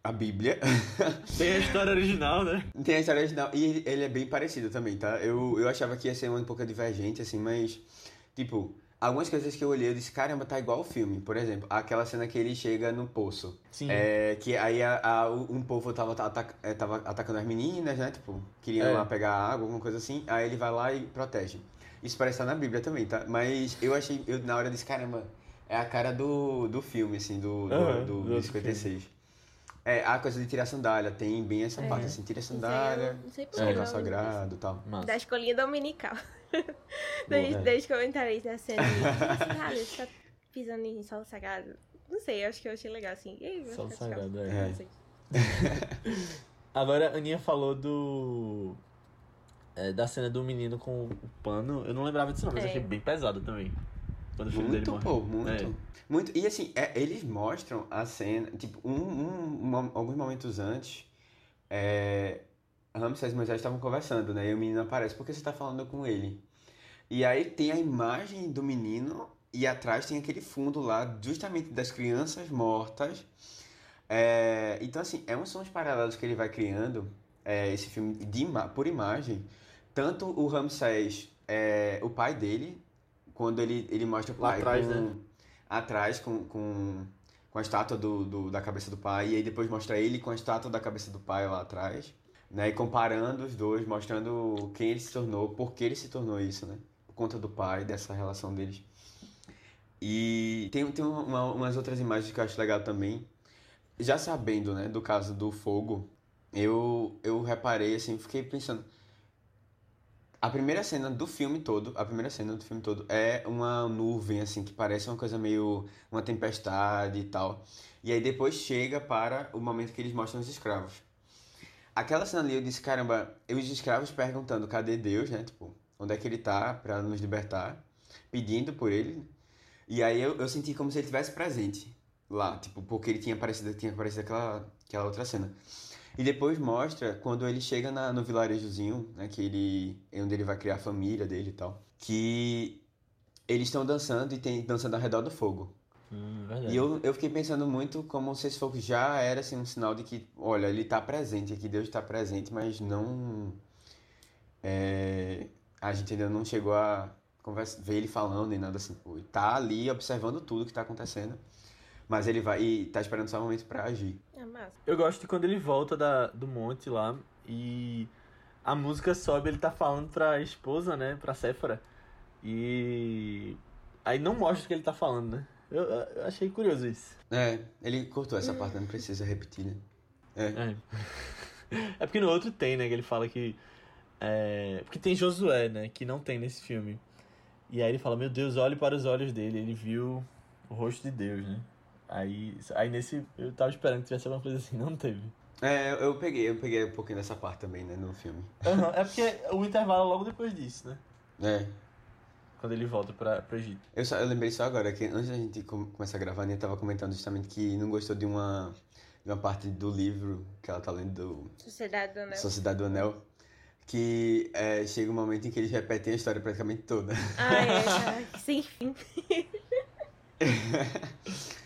B: A Bíblia.
A: Tem a história original, né?
B: Tem a história original. E ele, ele é bem parecido também, tá? Eu, eu achava que ia ser um pouco divergente, assim, mas. Tipo, algumas coisas que eu olhei, eu disse, caramba, tá igual o filme. Por exemplo, aquela cena que ele chega no poço.
A: Sim.
B: É, que aí a, a- um povo tava, ataca- é, tava atacando as meninas, né? Tipo, queriam
A: É.
B: lá pegar água, alguma coisa assim. Aí ele vai lá e protege. Isso parece estar na Bíblia também, tá? Mas eu achei, eu na hora disse, caramba, é a cara do, do filme, assim, do,
A: Aham,
B: do,
A: do
B: do
A: outro
B: 56. É, a coisa de tirar sandália, tem bem essa
C: É.
B: parte, assim, tira sandália,
C: Não sei por
B: é, sagrado e tal.
A: Massa.
C: Da escolinha dominical.
A: Boa, é.
C: eu entrei na cena. de, Cara, você tá pisando em solo sagrado. Não sei, eu acho que eu achei legal, assim.
A: Solo sagrado, é.
C: Sei.
A: Agora a Aninha falou do. é, da cena do menino com o pano. Eu não lembrava disso, não, mas
C: É.
A: achei bem pesado também. Quando o filho dele
B: Muito,
A: morre.
B: pô, muito.
A: É.
B: Muito. E assim, é, eles mostram a cena, tipo, um, um- um- alguns momentos antes, é, Ramsés e Moisés estavam conversando, né? E o menino aparece, por que você tá falando com ele? E aí tem a imagem do menino e atrás tem aquele fundo lá, justamente das crianças mortas. É, então, assim, é um sons paralelos que ele vai criando, é, esse filme de por imagem. Tanto o Ramsés, é, o pai dele, quando ele, ele mostra o pai
A: atrás,
B: com,
A: né?
B: atrás com, com, com a estátua do, do- da cabeça do pai, e aí depois mostra ele com a estátua da cabeça do pai lá atrás, né? E comparando os dois, mostrando quem ele se tornou, por que ele se tornou isso, né? Por conta do pai, dessa relação deles. E tem, tem uma- umas outras imagens que eu acho legal também. Já sabendo, né, do caso do fogo, eu, eu reparei, assim, fiquei pensando. A primeira cena do filme todo, a primeira cena do filme todo é uma nuvem, assim, que parece uma coisa meio. uma tempestade e tal. E aí depois chega para o momento que eles mostram os escravos. aquela cena ali eu disse, caramba, os escravos perguntando cadê Deus, né? Tipo, onde é que ele tá pra nos libertar, pedindo por ele. E aí eu, eu senti como se ele estivesse presente lá, tipo, porque ele tinha aparecido, tinha aparecido aquela, aquela outra cena. E depois mostra quando ele chega na, no vilarejozinho, né, que ele, é onde ele vai criar a família dele e tal, que eles estão dançando e tem dançando ao redor do fogo.
A: Hum.
B: E eu, eu fiquei pensando muito como se esse fogo já era assim, um sinal de que, olha, ele está presente aqui, Deus está presente, mas não. é, a gente ainda não chegou a conversa, ver ele falando nem nada assim. Ele tá ali observando tudo que está acontecendo, mas ele vai e tá esperando só o momento para agir.
C: É massa.
A: Eu gosto de quando ele volta da, do monte lá e a música sobe, ele tá falando pra esposa, né? Pra Séfora. E aí não mostra o que ele tá falando, né? Eu, eu achei curioso isso.
B: É, ele cortou essa parte, não precisa repetir, né? É.
A: É. é porque no outro tem, né? Que ele fala que. É... Porque tem Josué, né? Que não tem nesse filme. E aí ele fala: Meu Deus, olhe para os olhos dele. Ele viu o rosto de Deus, né? Aí, aí nesse. Eu tava esperando que tivesse alguma coisa assim, não teve.
B: É, eu peguei, eu peguei um pouquinho dessa parte também, né, no filme.
A: Aham, É porque o intervalo é logo depois disso, né?
B: É.
A: Quando ele volta pra, pro Egito.
B: Eu, só, eu lembrei só agora que antes da gente com- começar a gravar, a Nia tava comentando justamente que não gostou de uma, de uma parte do livro que ela tá lendo do
C: Sociedade do Anel.
B: Sociedade do Anel, que é, chega um momento em que eles repetem a história praticamente toda.
C: Ah, é. Ai, Sem fim.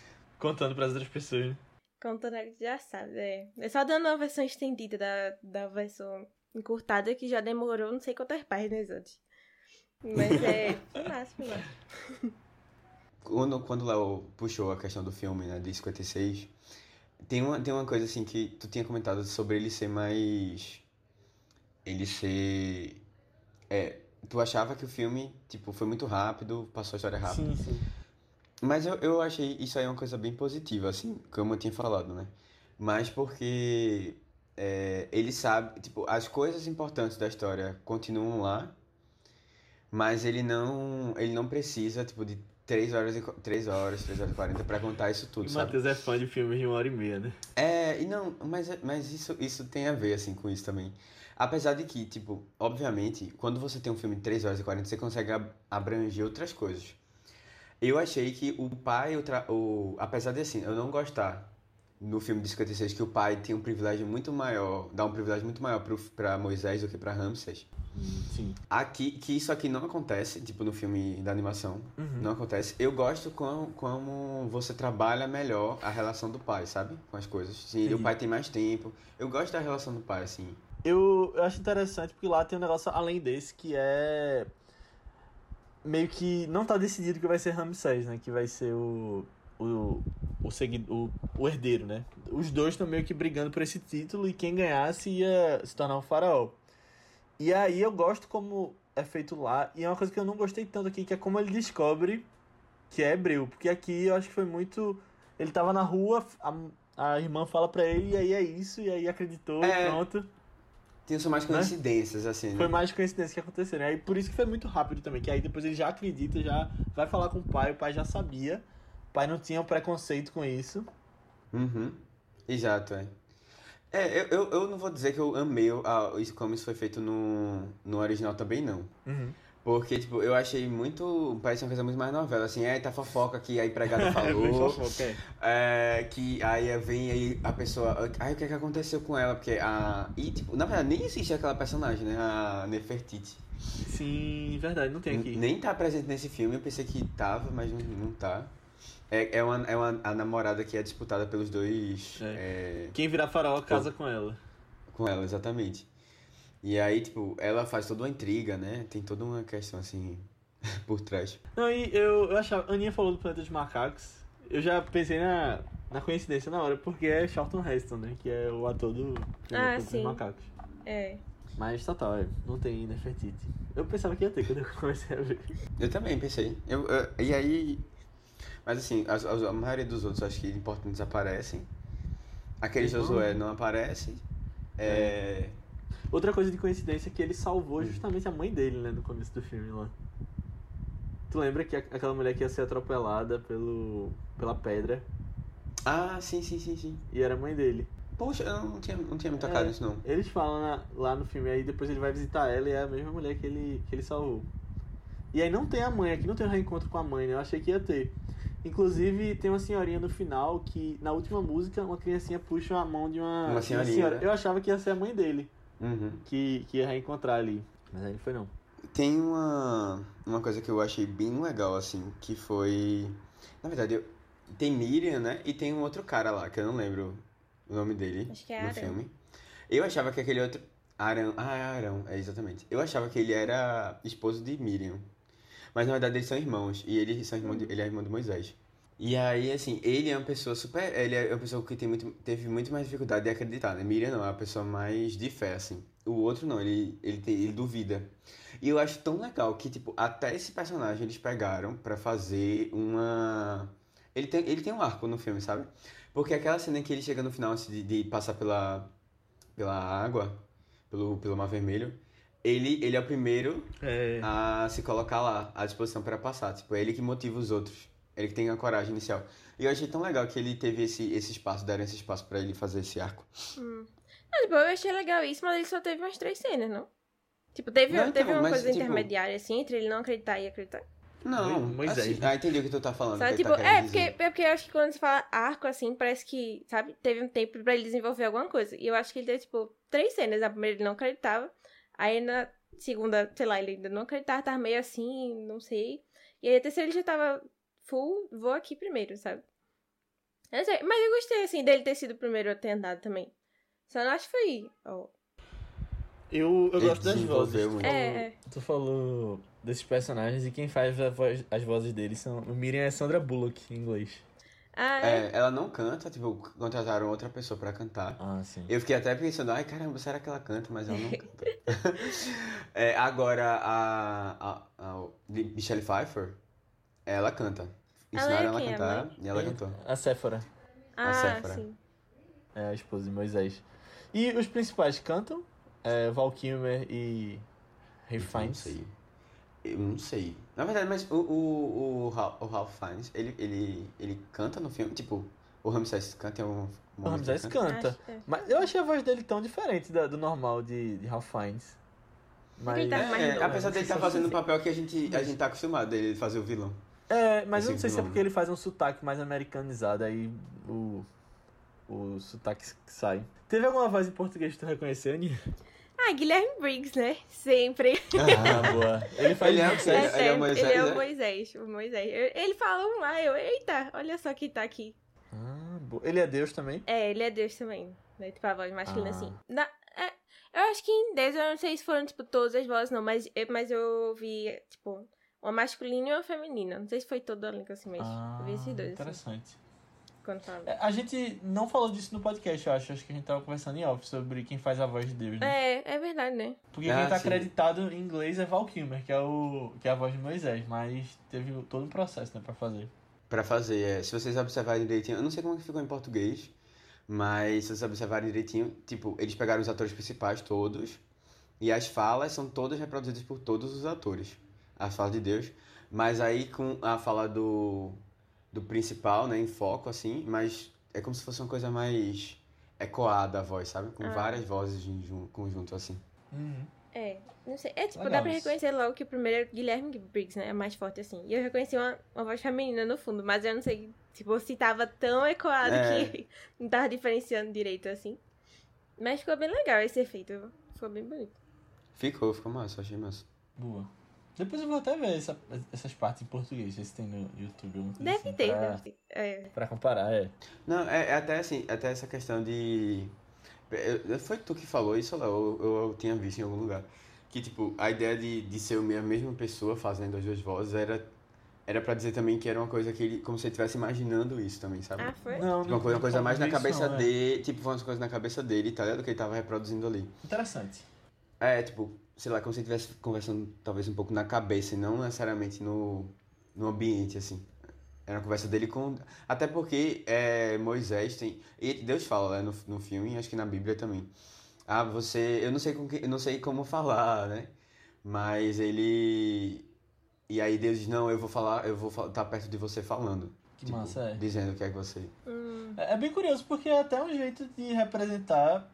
A: Contando pras outras pessoas, né?
C: Contando já sabe, é. É só dando uma versão estendida da, da versão encurtada que já demorou não sei quantas páginas antes. Mas é. Foi massa, foi massa.
B: Quando, quando o Léo puxou a questão do filme, né, de 56, tem uma, tem uma coisa assim que tu tinha comentado sobre ele ser mais. Ele ser. É, tu achava que o filme, tipo, foi muito rápido, passou a história rápido.
A: Sim, sim.
B: Mas eu, eu achei isso aí uma coisa bem positiva, assim, como eu tinha falado, né? Mas porque é, ele sabe, tipo, as coisas importantes da história continuam lá, mas ele não, ele não precisa, tipo, de 3 horas e, 3 horas, 3 horas e 40 pra contar isso tudo,
A: O
B: sabe?
A: Matheus é fã de filmes de uma hora e meia, né?
B: É, e não, mas, mas isso, isso tem a ver, assim, com isso também. Apesar de que, tipo, obviamente, quando você tem um filme de 3 horas e 40, você consegue ab- abranger outras coisas. Eu achei que o pai, o, tra- o apesar de, assim, eu não gostar no filme de 56 que o pai tem um privilégio muito maior, dá um privilégio muito maior pro, pra Moisés do que pra Ramsés.
A: Sim.
B: Aqui, que isso aqui não acontece, tipo, no filme da animação.
A: Uhum.
B: Não acontece. Eu gosto como, como você trabalha melhor a relação do pai, sabe? Com as coisas. Sim, o pai tem mais tempo. Eu gosto da relação do pai, assim.
A: Eu, eu acho interessante porque lá tem um negócio além desse que é. Meio que não tá decidido que vai ser Ramsés, né? Que vai ser o. O, o, segui, o, o herdeiro, né? Os dois estão meio que brigando por esse título e quem ganhasse ia se tornar um faraó. E aí eu gosto como é feito lá. E é uma coisa que eu não gostei tanto aqui, que é como ele descobre que é hebreu. Porque aqui eu acho que foi muito. Ele tava na rua, a, a irmã fala pra ele, e aí é isso, e aí acreditou,
B: É.
A: pronto.
B: Tem só mais
A: Né?
B: coincidências, assim, né?
A: Foi mais coincidência que aconteceu, né? Aí por isso que foi muito rápido também, que aí depois ele já acredita, já vai falar com o pai, o pai já sabia, o pai não tinha um preconceito com isso.
B: Uhum. Exato, é. É, eu, eu, eu não vou dizer que eu amei o- a, como isso foi feito no, no original também, não. Porque, tipo, eu achei muito. Parece uma coisa muito mais novela, assim, é, tá fofoca que a empregada
A: É,
B: falou.
A: fofoca, é.
B: É, que aí vem aí a pessoa. Aí o que é que aconteceu com ela? Porque a. E, tipo, na verdade, nem existe aquela personagem, né? A Nefertiti.
A: Sim, verdade, não tem aqui.
B: Nem tá presente nesse filme, eu pensei que tava, mas não, não tá. É, é, uma, é uma, a namorada que é disputada pelos dois. é,
A: Quem virar faraó casa com ela.
B: com ela, exatamente. E aí, tipo, ela faz toda uma intriga, né? Tem toda uma questão assim por trás.
A: Não, e eu, eu achava. A Aninha falou do Planeta dos Macacos. Eu já pensei na, na coincidência na hora, porque é Charlton Heston, né? Que é o ator do do Planeta dos
C: sim.
A: Macacos.
C: É.
A: Mas total, é, não tem Nefertiti. Eu pensava que ia ter quando eu comecei a ver.
B: Eu também pensei. Eu, eu- e aí. Mas assim, as- as- a, maioria dos outros acho que importantes aparecem. Aquele Josué não aparece. É.
A: Outra coisa de coincidência é que ele salvou justamente a mãe dele, né, no começo do filme lá. Tu lembra que aquela mulher que ia ser atropelada pelo, pela pedra
B: Ah, sim, sim, sim, sim.
A: e era a mãe dele.
B: Poxa, eu não tinha, não tinha me tocado
A: É.
B: nisso, não.
A: Eles falam na- lá no filme, aí depois ele vai visitar ela e é a mesma mulher que ele, que ele salvou. E aí não tem a mãe, aqui não tem um reencontro com a mãe, né? Eu achei que ia ter. Inclusive, tem uma senhorinha no final que, na última música, uma criancinha puxa a mão de uma,
B: Uma senhorinha,
A: senhora.
B: né?
A: Eu achava que ia ser a mãe dele,
B: Uhum.
A: que, que ia reencontrar ali. Mas aí não foi não.
B: Tem uma, uma coisa que eu achei bem legal, assim, que foi. Na verdade, eu- tem Miriam, né? E tem um outro cara lá, que eu não lembro o nome dele
C: Acho que é
B: no filme. Eu achava que aquele outro. Arão. Ah, é Arão, é exatamente. Eu achava que ele era esposo de Miriam. Mas na verdade eles são irmãos. E ele, são irmão de- ele é irmão de Moisés. E aí, assim, ele é uma pessoa super. Ele é uma pessoa que tem muito, teve muito mais dificuldade de acreditar, né? Miriam não, é uma pessoa mais de fé, assim. O outro não, ele, ele, tem, ele duvida. E eu acho tão legal que, tipo, até esse personagem eles pegaram pra fazer uma. Ele tem, ele tem um arco no filme, sabe? Porque aquela cena que ele chega no final assim, de, de passar pela, pela água, pelo, pelo Mar Vermelho, ele, ele é o primeiro
A: É.
B: a se colocar lá, à disposição para passar. Tipo, é ele que motiva os outros. Ele que tem a coragem inicial. E eu achei tão legal que ele teve esse, esse espaço, deram esse espaço pra ele fazer esse arco.
C: Hum. Não, tipo, eu achei legal isso, mas ele só teve umas três cenas, não? Tipo, teve,
B: Não, então,
C: teve uma
B: mas,
C: coisa
B: tipo-
C: intermediária, assim, entre ele não acreditar e acreditar.
B: Não,
A: Moisés,
B: assim? Ah, entendi o que tu tá falando.
C: Sabe, tipo,
B: tá
C: é, porque,
B: dizer.
C: é porque eu acho que quando você fala arco, assim, parece que, sabe, teve um tempo pra ele desenvolver alguma coisa. E eu acho que ele teve, tipo, três cenas. Na primeira ele não acreditava. Aí na segunda, sei lá, ele ainda não acreditava, tava meio assim, não sei. E aí a terceira ele já tava full, vou aqui primeiro, sabe? Eu não sei, mas eu gostei, assim, dele ter sido o primeiro a ter andado também. Só não acho que foi. ó.
A: Eu, eu gosto das vozes.
B: muito.
A: falou-
C: É, é.
A: Tu falou desses personagens e quem faz a voz- as vozes deles são. O Miriam é Sandra Bullock em inglês.
C: Ah, é.
B: É, ela não canta, tipo, contrataram outra pessoa pra cantar.
A: Ah, sim.
B: Eu fiquei até pensando, ai caramba, será que ela canta? Mas ela não canta. É, agora, a, a, a Michelle Pfeiffer, ela canta.
C: Ela é
B: Ensinaram ela a
C: a
B: cantar
C: mãe?
B: e ela cantou.
A: A Séfora
C: Ah,
B: Séfora.
C: sim.
A: é a esposa de Moisés. E os principais cantam? É, Val Kilmer e Ray
B: Eu Não
A: Fiennes.
B: sei. Eu não sei. Na verdade, mas o, o, o, o Ralph Fiennes, ele, ele, ele canta no filme? Tipo, o Ramsés canta em algum
A: O
B: momento?
A: Ramsés
B: ele
A: canta.
C: Que é.
A: Mas eu achei a voz dele tão diferente da- do normal de, de Ralph Fiennes. Mas,
C: Ele tá mais
B: É,
C: novo,
B: apesar
C: né?
B: dele estar fazendo o papel que a gente, a gente tá acostumado, ele fazer o vilão.
A: É, mas eu não sei se é porque ele faz um sotaque mais americanizado, aí o, o sotaque sai. Teve alguma voz em português que tu reconheceu, Aninha?
C: Ah, Guilherme Briggs, né? Sempre.
A: Ah, boa. Ele faz
B: Ele é-
A: Moisés.
B: ele é. Moisés,
C: Ele é
B: né?
C: o Moisés. O Moisés. Eu- Ele fala um lá, eu, eita, olha só quem tá aqui.
A: Ah, boa. Ele é Deus também?
C: É, ele é Deus também. Né? Tipo, a voz masculina
A: Ah.
C: assim. Na, é, eu acho que em Deus, eu não sei se foram, tipo, todas as vozes, não, mas, eu- mas eu ouvi, tipo, uma masculina e uma feminina. Não sei se foi todo o elenco assim, mas
A: Ah,
C: eu vi esses dois, assim,
A: interessante.
C: fala.
A: É, A gente não falou disso no podcast, eu acho. Acho que a gente tava conversando em off sobre quem faz a voz de Deus, né?
C: É, é verdade, né?
A: Porque
B: Ah,
A: quem tá
B: sim.
A: acreditado em inglês é Val Kilmer, que é, o, que é a voz de Moisés, mas teve todo um processo, né, pra fazer.
B: Pra fazer, é, se vocês observarem direitinho, eu não sei como que ficou em português, mas se vocês observarem direitinho, tipo, eles pegaram os atores principais todos, e as falas são todas reproduzidas por todos os atores. A fala de Deus, mas aí com a fala do, do principal, né, em foco, assim, mas é como se fosse uma coisa mais ecoada a voz, sabe? Com
C: Ah.
B: várias vozes em jun- conjunto, assim.
A: Uhum.
C: É, não sei. É, tipo,
A: Legal
C: dá pra
A: isso.
C: reconhecer logo que o primeiro é Guilherme Briggs, né? É mais forte assim. E eu reconheci uma, uma voz feminina no fundo, mas eu não sei, tipo, se tava tão ecoado
B: É.
C: que não tava diferenciando direito assim. Mas ficou bem legal esse efeito. Ficou bem bonito.
B: Ficou, ficou massa, achei massa.
A: Boa. Depois eu vou até ver essa- essas partes em português, se tem no YouTube.
C: Deve
A: assim,
C: ter,
A: pra,
C: deve ter. É.
A: pra comparar, é.
B: Não, é, é até assim, até essa questão de. eu- Foi tu que falou isso, Léo? Eu, eu, eu tinha visto em algum lugar. Que, tipo, a ideia de, de ser a mesma pessoa fazendo as duas vozes era, era pra dizer também que era uma coisa que ele. Como se ele estivesse imaginando isso também, sabe?
C: Ah, foi?
A: Não,
B: Tipo, uma coisa, uma coisa mais na cabeça
A: não, é.
B: dele. Tipo, foi uma coisa na cabeça dele, tá ligado? Que ele tava reproduzindo ali.
A: Interessante.
B: É, tipo, sei lá, como se ele estivesse conversando talvez um pouco na cabeça e não necessariamente no, no ambiente, assim. Era uma conversa dele com. Até porque é, Moisés tem. E Deus fala né, no, no filme, acho que na Bíblia também. Ah, você. Eu não sei, com que, eu não sei como falar, né? Mas ele. E aí Deus diz, não, eu vou falar, eu vou estar perto de você falando.
A: Que
B: Tipo,
A: massa, é.
B: Dizendo o que é que você.
C: Hum,
A: É é bem curioso porque é até um jeito de representar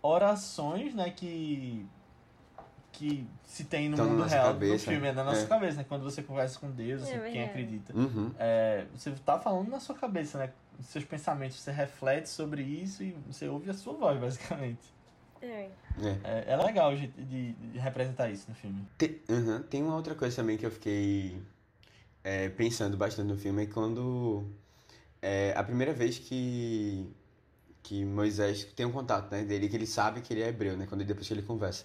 A: orações, né, que que se tem no
B: na
A: mundo real
B: cabeça,
A: do filme, é na nossa
B: é.
A: cabeça, né? Quando você conversa com Deus, assim,
C: É
A: quem acredita.
B: Uhum.
A: É, você tá falando na sua cabeça, né? Seus pensamentos, você reflete sobre isso e você ouve a sua voz, basicamente.
C: É.
B: É.
A: É, é legal jeito de, de representar isso no filme.
B: Tem, uhum. Tem uma outra coisa também que eu fiquei é, pensando bastante no filme é quando é, a primeira vez que, que Moisés tem um contato né, dele, que ele sabe que ele é hebreu, né? Quando depois que ele conversa.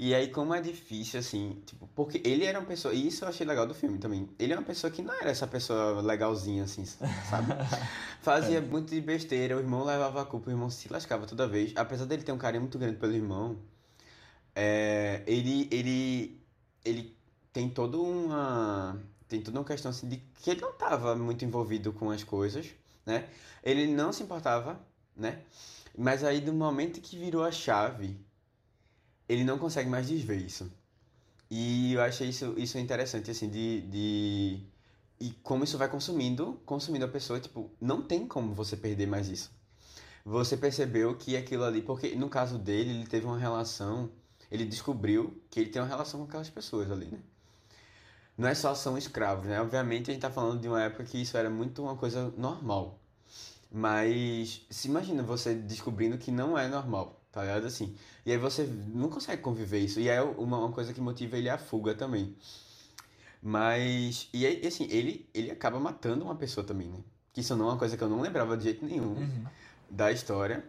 B: E aí, como é difícil, assim, tipo, porque ele era uma pessoa, e isso eu achei legal do filme também. Ele é uma pessoa que não era essa pessoa legalzinha, assim, sabe? Fazia muito de besteira, o irmão levava a culpa, o irmão se lascava toda vez. Apesar dele ter um carinho muito grande pelo irmão, é, ele, ele, ele tem toda uma, tem toda uma questão assim de que ele não estava muito envolvido com as coisas, né? Ele não se importava, né? Mas aí do momento que virou a chave, ele não consegue mais desver isso. E eu achei isso, isso interessante, assim, de, de... E como isso vai consumindo, consumindo a pessoa, tipo, não tem como você perder mais isso. Você percebeu que aquilo ali, porque no caso dele, ele teve uma relação, ele descobriu que ele tem uma relação com aquelas pessoas ali, né? Não é só são escravos, né? Obviamente a gente tá falando de uma época que isso era muito uma coisa normal. Mas se imagina você descobrindo que não é normal, tá ligado? Assim. E aí você não consegue conviver isso. E é uma, uma coisa que motiva ele a fuga também. Mas. E aí, assim, ele, ele acaba matando uma pessoa também, né? Que isso não é uma coisa que eu não lembrava de jeito nenhum
A: Uhum.
B: da história.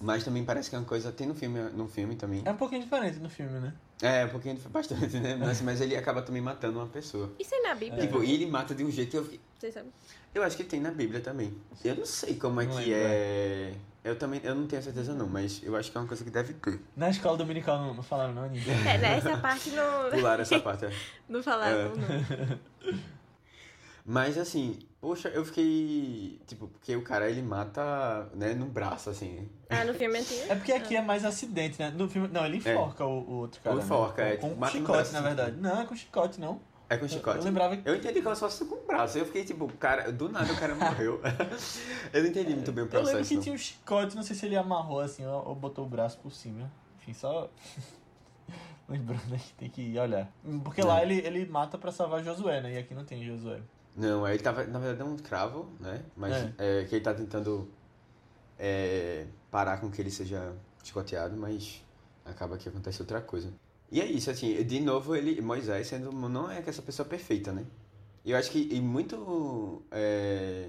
B: Mas também parece que é uma coisa. Tem no filme, no filme também.
A: É um pouquinho diferente no filme, né?
B: É, um pouquinho bastante, né? Mas, mas ele acaba também matando uma pessoa.
C: Isso é na Bíblia?
B: Tipo, e ele mata de um jeito que eu fiquei.
C: Vocês sabem?
B: Eu acho que tem na Bíblia também. Eu não sei como é
A: Não
B: que
A: lembro,
B: é. Eu também, eu não tenho certeza não, mas eu acho que é uma coisa que deve ter.
A: Na escola dominical não, não falaram, não, Aninha?
C: É, nessa parte não,
B: Pular essa parte. é.
C: não falaram,
B: É.
C: não.
B: Mas assim, poxa, eu fiquei. Tipo, porque o cara ele mata, né, no braço, assim.
C: Ah, no filme antigo?
A: É porque aqui é mais acidente, né? No filme, não, ele enforca o, o outro cara.
B: Ou enforca,
A: né?
B: é,
A: Com,
B: tipo,
A: com
B: mata no
A: chicote,
B: braço,
A: na
B: assim.
A: verdade. Não, é com chicote, não.
B: É com
A: Eu,
B: chicote.
A: eu lembrava que.
B: Eu entendi que ela só se com o braço. Eu fiquei tipo, cara, do nada o cara morreu. eu não entendi muito bem o
A: Eu lembro
B: processo.
A: que tinha um chicote, não sei se ele amarrou assim ou, ou botou o braço por cima. Enfim, só. Lembrando aí, tem que olhar. Porque lá
B: É.
A: ele, ele mata pra salvar Josué, né? E aqui não tem Josué.
B: Não, aí ele tava, na verdade, é um escravo, né? Mas é. que ele tá tentando é, parar com que ele seja chicoteado, mas acaba que acontece outra coisa. E é isso, assim, de novo, ele, Moisés sendo, não é essa pessoa perfeita, né? E eu acho que e muito, é,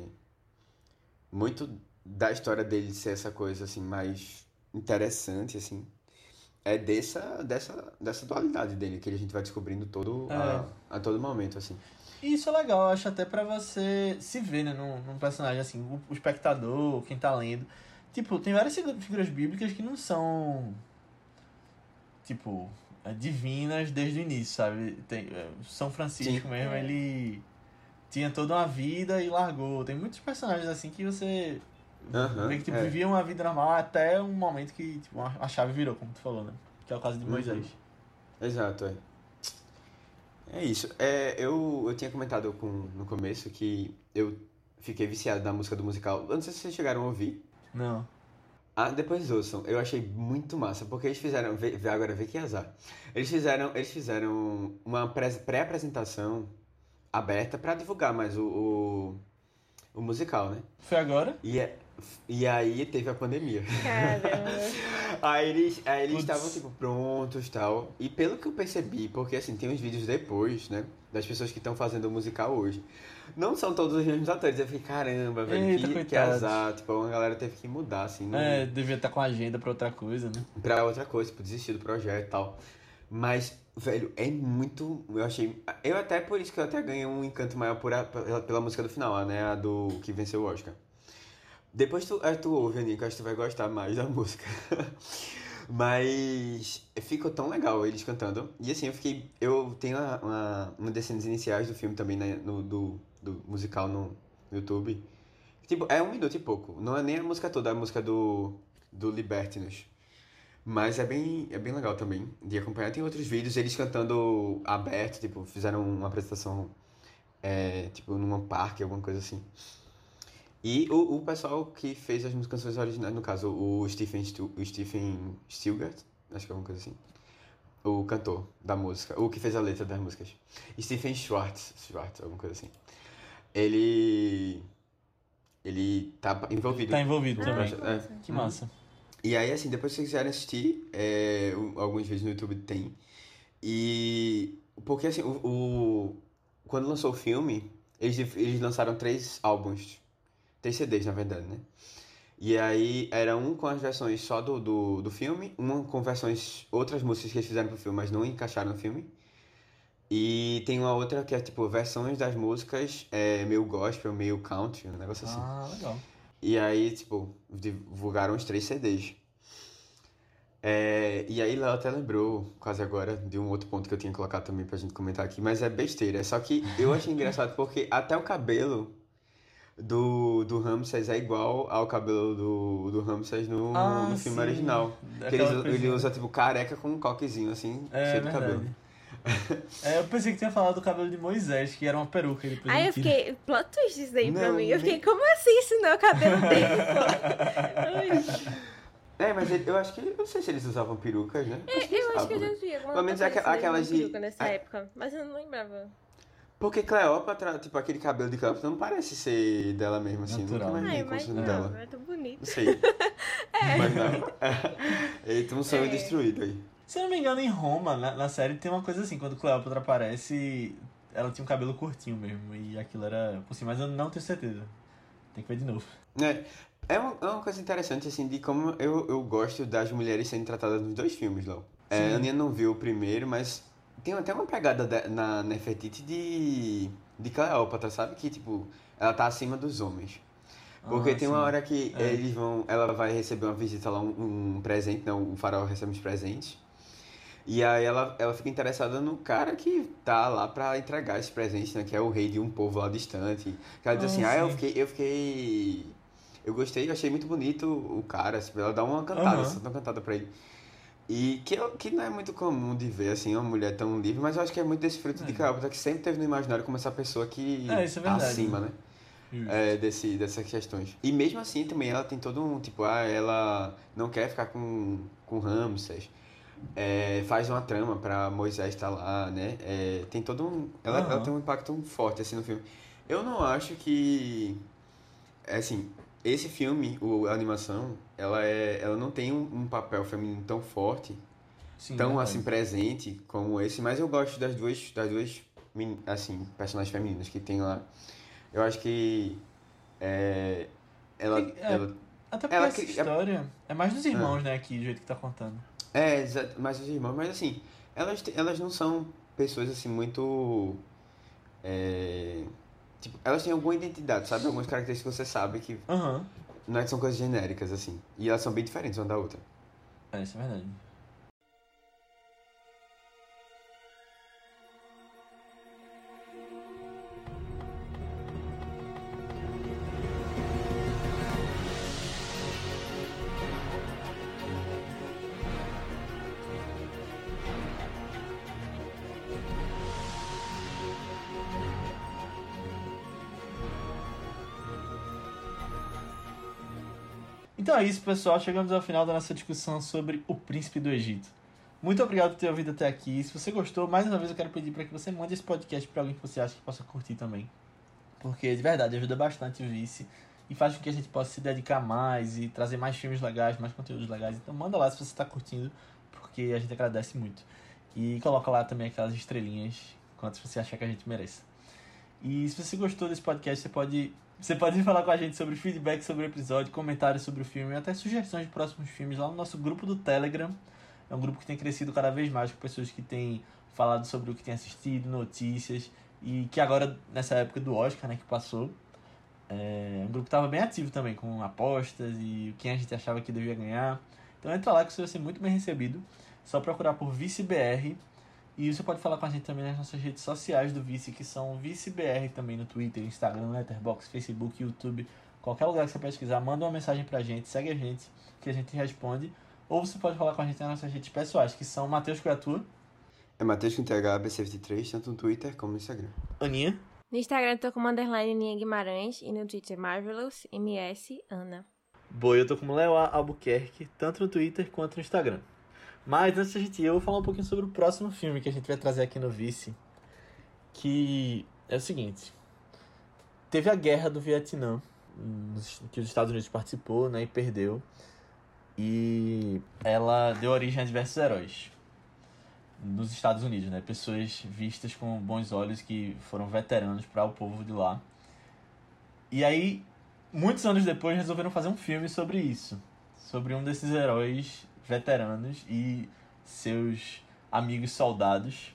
B: muito da história dele ser essa coisa, assim, mais interessante, assim, é dessa, dessa, dessa dualidade dele, que a gente vai descobrindo todo, a, a todo momento, assim.
A: E isso é legal, eu acho até pra você se ver, né, num, num personagem, assim, o, o espectador, quem tá lendo. Tipo, tem várias figu- figuras bíblicas que não são, tipo, é, divinas desde o início, sabe? Tem, é, São Francisco
B: Sim.
A: mesmo,
C: É.
A: ele tinha toda uma vida e largou. Tem muitos personagens assim que você
B: Aham,
A: vê que tipo,
B: é.
A: viviam uma vida normal até um momento que tipo, a chave virou, como tu falou, né? Que é o caso de
B: Uhum.
A: Moisés.
B: Exato, é. É isso. É, eu, eu tinha comentado com, no começo que eu fiquei viciado na música do musical. Eu não sei se vocês chegaram a ouvir.
A: Não.
B: Ah, depois ouçam. Eu achei muito massa, porque eles fizeram. Vê, vê agora, vê que azar. Eles fizeram, eles fizeram uma pré- pré-apresentação aberta pra divulgar mais o, o, o musical, né?
A: Foi agora?
B: E, é- e aí teve a pandemia.
C: Caramba.
B: Aí eles aí eles estavam, tipo, prontos e tal. E pelo que eu percebi, porque assim, tem uns vídeos depois, né? Das pessoas que estão fazendo o musical hoje. Não são todos os mesmos atores. Eu fiquei, caramba, velho,
A: Eita,
B: que, que azar. Tipo, uma galera teve que mudar, assim, no-
A: É, devia estar com a agenda pra outra coisa, né?
B: pra outra coisa, tipo, desistir do projeto e tal. Mas, velho, é muito. Eu achei. Eu até por isso que eu até ganhei um encanto maior por a- pela, pela música do final, né? A do que venceu o Oscar. Depois tu, aí tu ouve, Aninha, que acho que tu vai gostar mais da música. Mas ficou tão legal eles cantando. E assim, eu fiquei. Eu tenho uma, uma, uma das cenas iniciais do filme também, né, no, do, do musical no YouTube. Tipo, é um minuto e pouco. Não é nem a música toda, é a música do, do Libertinus. Mas é bem, é bem legal também de acompanhar. Tem outros vídeos, eles cantando aberto, tipo, fizeram uma apresentação, é, tipo, num parque, alguma coisa assim. E o, o pessoal que fez as canções originais, no caso, o Stephen, Stu, o Stephen Stilgart, acho que é alguma coisa assim. O cantor da música, o que fez a letra das músicas. Stephen Schwartz, Schwartz, alguma coisa assim. Ele. Ele tá envolvido.
A: Tá envolvido
C: Ah,
A: também.
C: que
B: É.
C: massa.
A: Que massa.
B: E aí, assim, depois se vocês quiserem assistir, é, alguns vídeos no YouTube tem. E. Porque, assim, o, o- quando lançou o filme, eles, eles lançaram três álbuns. Três CDs, na verdade, né? E aí, era um com as versões só do, do, do filme, uma com versões. outras músicas que eles fizeram pro filme, mas não encaixaram no filme. E tem uma outra que é, tipo, versões das músicas, é, meio gospel, meio country, um negócio assim.
A: Ah, legal.
B: E aí, tipo, divulgaram os três CDs. É, e aí Léo até lembrou, quase agora, de um outro ponto que eu tinha colocado também pra gente comentar aqui, mas é besteira. Só que eu achei engraçado porque até o cabelo do, do Ramses é igual ao cabelo do, do Ramses no,
A: Ah,
B: no filme
A: sim.
B: original. Que ele, ele usa, tipo, careca com um coquezinho, assim,
A: É,
B: cheio de
A: verdade.
B: cabelo.
A: É, eu pensei que tinha falado do cabelo de Moisés, que era uma peruca. Ele
C: Aí eu fiquei, plot twist isso daí pra
B: Não,
C: mim. Eu
B: nem-
C: fiquei, como assim isso não é o cabelo dele.
B: É, mas ele- eu acho que, eu não sei se eles usavam perucas, né?
C: É, eu acho que eu
B: usavam, né?
C: já vi alguma
B: Pelo menos aqua-
C: parecida
B: aquelas de-
C: peruca nessa
B: a-
C: época, mas eu não lembrava.
B: Porque Cleópatra, tipo, aquele cabelo de Cleópatra não parece ser dela mesmo, assim.
A: Natural.
B: Nunca
C: Ai,
B: imaginei
C: mas
B: como
C: não,
B: sendo dela.
C: é tão bonito.
B: Não sei. Mas não. Eita, um sonho
C: É.
B: destruído aí.
A: Se eu não me engano, em Roma, na, na série, tem uma coisa assim, quando Cleópatra aparece, ela tinha um cabelo curtinho mesmo, e aquilo era por cima, mas eu não tenho certeza. Tem que ver de novo.
B: É, é, uma, é uma coisa interessante, assim, de como eu, eu gosto das mulheres sendo tratadas nos dois filmes, Léo. É, a Aninha não viu o primeiro, mas tem até uma pegada de- na Nefertiti de, de Cleópatra, sabe? Que, tipo, ela tá acima dos homens. Porque
A: Ah,
B: tem uma
A: sim.
B: hora que
A: É.
B: eles vão. Ela vai receber uma visita lá, um, um presente, não, o farol recebe uns presentes. E aí ela, ela fica interessada no cara que tá lá pra entregar esse presente, né? Que é o rei de um povo lá distante. Que ela diz
A: Ah,
B: assim, ah, eu
A: sim.
B: fiquei, eu fiquei. Eu gostei, eu achei muito bonito o cara, assim, ela dá uma cantada,
A: Aham.
B: só dá uma cantada pra ele. E que, eu- que não é muito comum de ver, assim, uma mulher tão livre, mas eu acho que é muito desse fruto de
A: É.
B: Cleópatra que sempre teve no imaginário como essa pessoa que
A: É, é
B: tá acima, né? É, desse, dessas questões. E mesmo assim também ela tem todo um, tipo, ah, ela não quer ficar com, com Ramses, é, faz uma trama pra Moisés estar lá, né? É, tem todo um... Ela,
A: Aham.
B: ela tem um impacto forte, assim, no filme. Eu não acho que... é, Assim, esse filme, o, a animação, ela, é, ela não tem um, um papel feminino tão forte,
A: Sim,
B: tão, assim, presente como esse, mas eu gosto das duas, das duas assim, personagens femininas que tem lá. Eu acho que é, ela,
A: É,
B: ela
A: Até porque
B: ela
A: essa
B: cri-
A: história é mais dos irmãos, né, aqui, do jeito que tá contando.
B: É exa- mais os irmãos, mas assim, elas, elas não são pessoas assim muito é, tipo, elas têm alguma identidade, sabe? Algumas características que você sabe que
A: Aham.
B: não é que são coisas genéricas assim. E elas são bem diferentes uma da outra.
A: É, isso é verdade. É isso, pessoal. Chegamos ao final da nossa discussão sobre o príncipe do Egito. Muito obrigado por ter ouvido até aqui. Se você gostou, mais uma vez eu quero pedir para que você mande esse podcast para alguém que você acha que possa curtir também. Porque de verdade ajuda bastante o Vice e faz com que a gente possa se dedicar mais e trazer mais filmes legais, mais conteúdos legais. Então manda lá se você está curtindo, porque a gente agradece muito. E coloca lá também aquelas estrelinhas, quantas você achar que a gente merece. E se você gostou desse podcast, você pode, você pode falar com a gente sobre feedback sobre o episódio, comentários sobre o filme, até sugestões de próximos filmes lá no nosso grupo do Telegram. É um grupo que tem crescido cada vez mais com pessoas que têm falado sobre o que têm assistido, notícias, e que agora, nessa época do Oscar, né, que passou, é um grupo que estava bem ativo também, com apostas e quem a gente achava que devia ganhar. Então entra lá que você vai ser muito bem recebido. Só procurar por ViceBR. E você pode falar com a gente também nas nossas redes sociais do Vice, que são ViceBR também no Twitter, Instagram, Letterboxd, Facebook, YouTube. Qualquer lugar que você pesquisar, manda uma mensagem pra gente, segue a gente, que a gente responde. Ou você pode falar com a gente nas nossas redes pessoais, que são Matheus Criatura,
B: É Matheus com TH BC23, tanto no Twitter como no Instagram.
A: Aninha,
D: No Instagram eu tô como underline Ninha Guimarães e no Twitter Marvelous MS Ana.
A: Boa, eu tô como Léo Albuquerque, tanto no Twitter quanto no Instagram. Mas antes da gente ir, eu vou falar um pouquinho sobre o próximo filme que a gente vai trazer aqui no Vice. Que é o seguinte. Teve a guerra do Vietnã, que os Estados Unidos participou, né, e perdeu. E ela deu origem a diversos heróis nos Estados Unidos, né? Pessoas vistas com bons olhos que foram veteranos para o povo de lá. E aí, muitos anos depois, resolveram fazer um filme sobre isso, sobre um desses heróis veteranos e seus amigos soldados.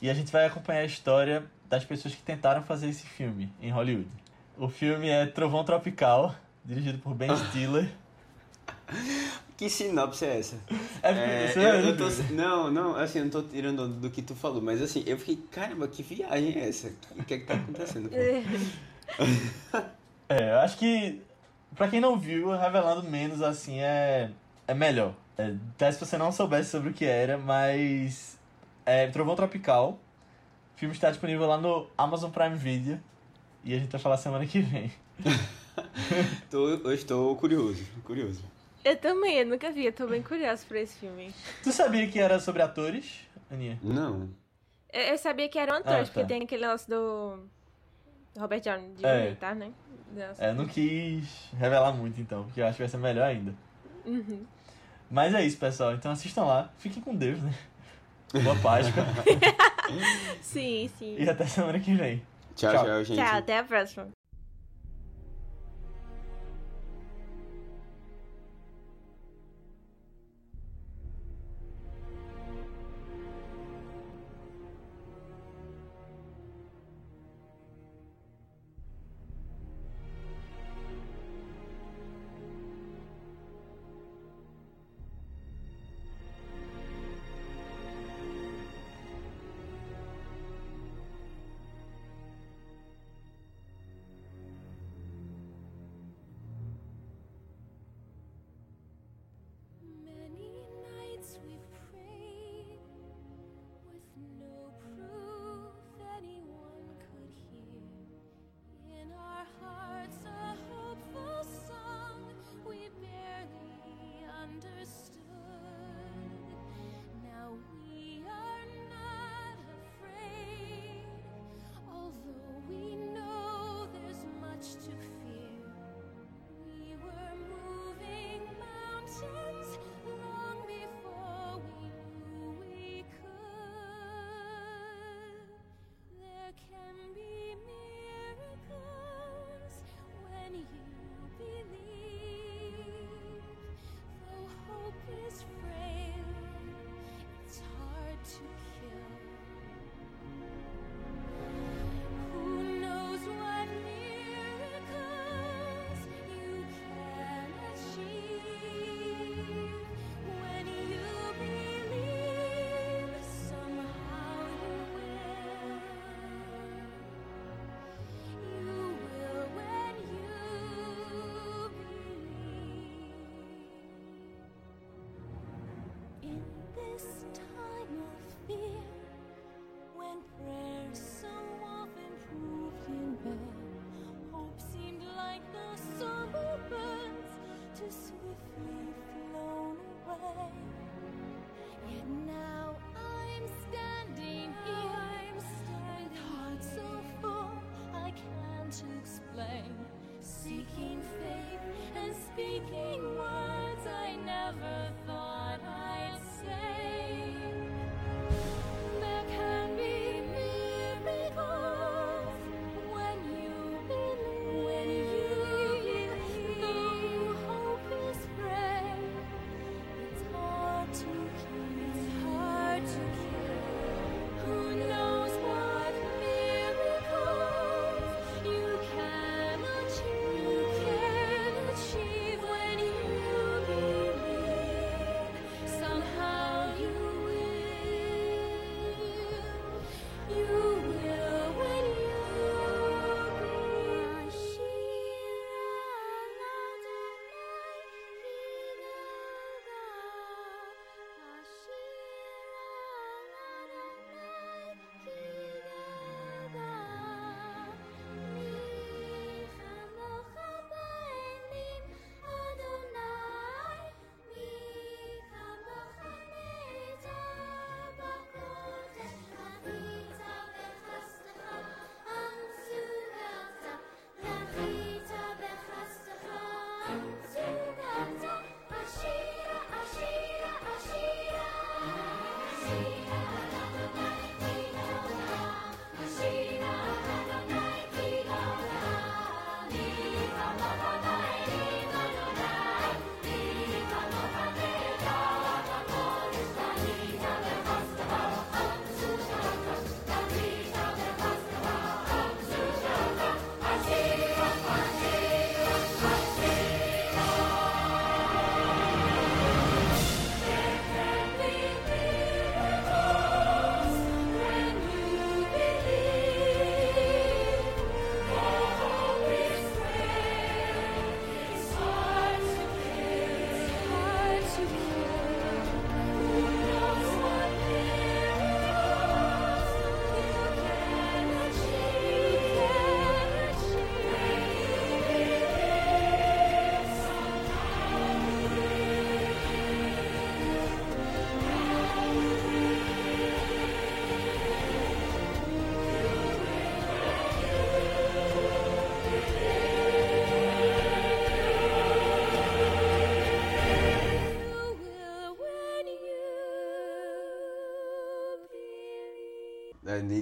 A: E a gente vai acompanhar a história das pessoas que tentaram fazer esse filme em Hollywood. O filme é Trovão Tropical, dirigido por Ben Stiller.
B: Que sinopse é essa?
A: É,
B: É, eu,
A: não,
B: eu tô, não, não, assim, eu não tô tirando do que tu falou, mas assim, eu fiquei, caramba, que viagem é essa? O que é que tá acontecendo? pô?
A: É, eu acho que pra quem não viu, revelando menos assim é, é melhor. É, até se você não soubesse sobre o que era, mas é Trovão Tropical. O filme está disponível lá no Amazon Prime Video e a gente vai falar semana que vem.
B: Tô, eu estou curioso, curioso.
D: Eu também, eu nunca vi, eu tô bem curiosa por esse filme.
A: Tu sabia que era sobre atores, Aninha?
B: Não.
D: Eu, eu sabia que eram atores,
A: Ah, tá.
D: porque tem aquele lance do Robert Downey Jr.,
A: É.
D: tá, né? Nossa.
A: É, eu não quis revelar muito então, porque eu acho que vai ser melhor ainda.
D: Uhum.
A: Mas é isso, pessoal. Então assistam lá. Fiquem com Deus, né? Boa Páscoa.
D: Sim, sim.
A: e até semana que vem.
B: Tchau,
A: Tchau.
B: tchau, gente.
D: Tchau, até a próxima.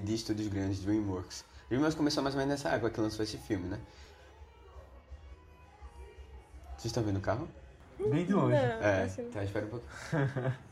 B: De estúdios grandes, DreamWorks. DreamWorks começou mais ou menos nessa época que lançou esse filme, né? Vocês estão vendo o carro?
A: Bem de longe.
C: Não,
B: É,
C: assim,
B: tá, espera um pouquinho.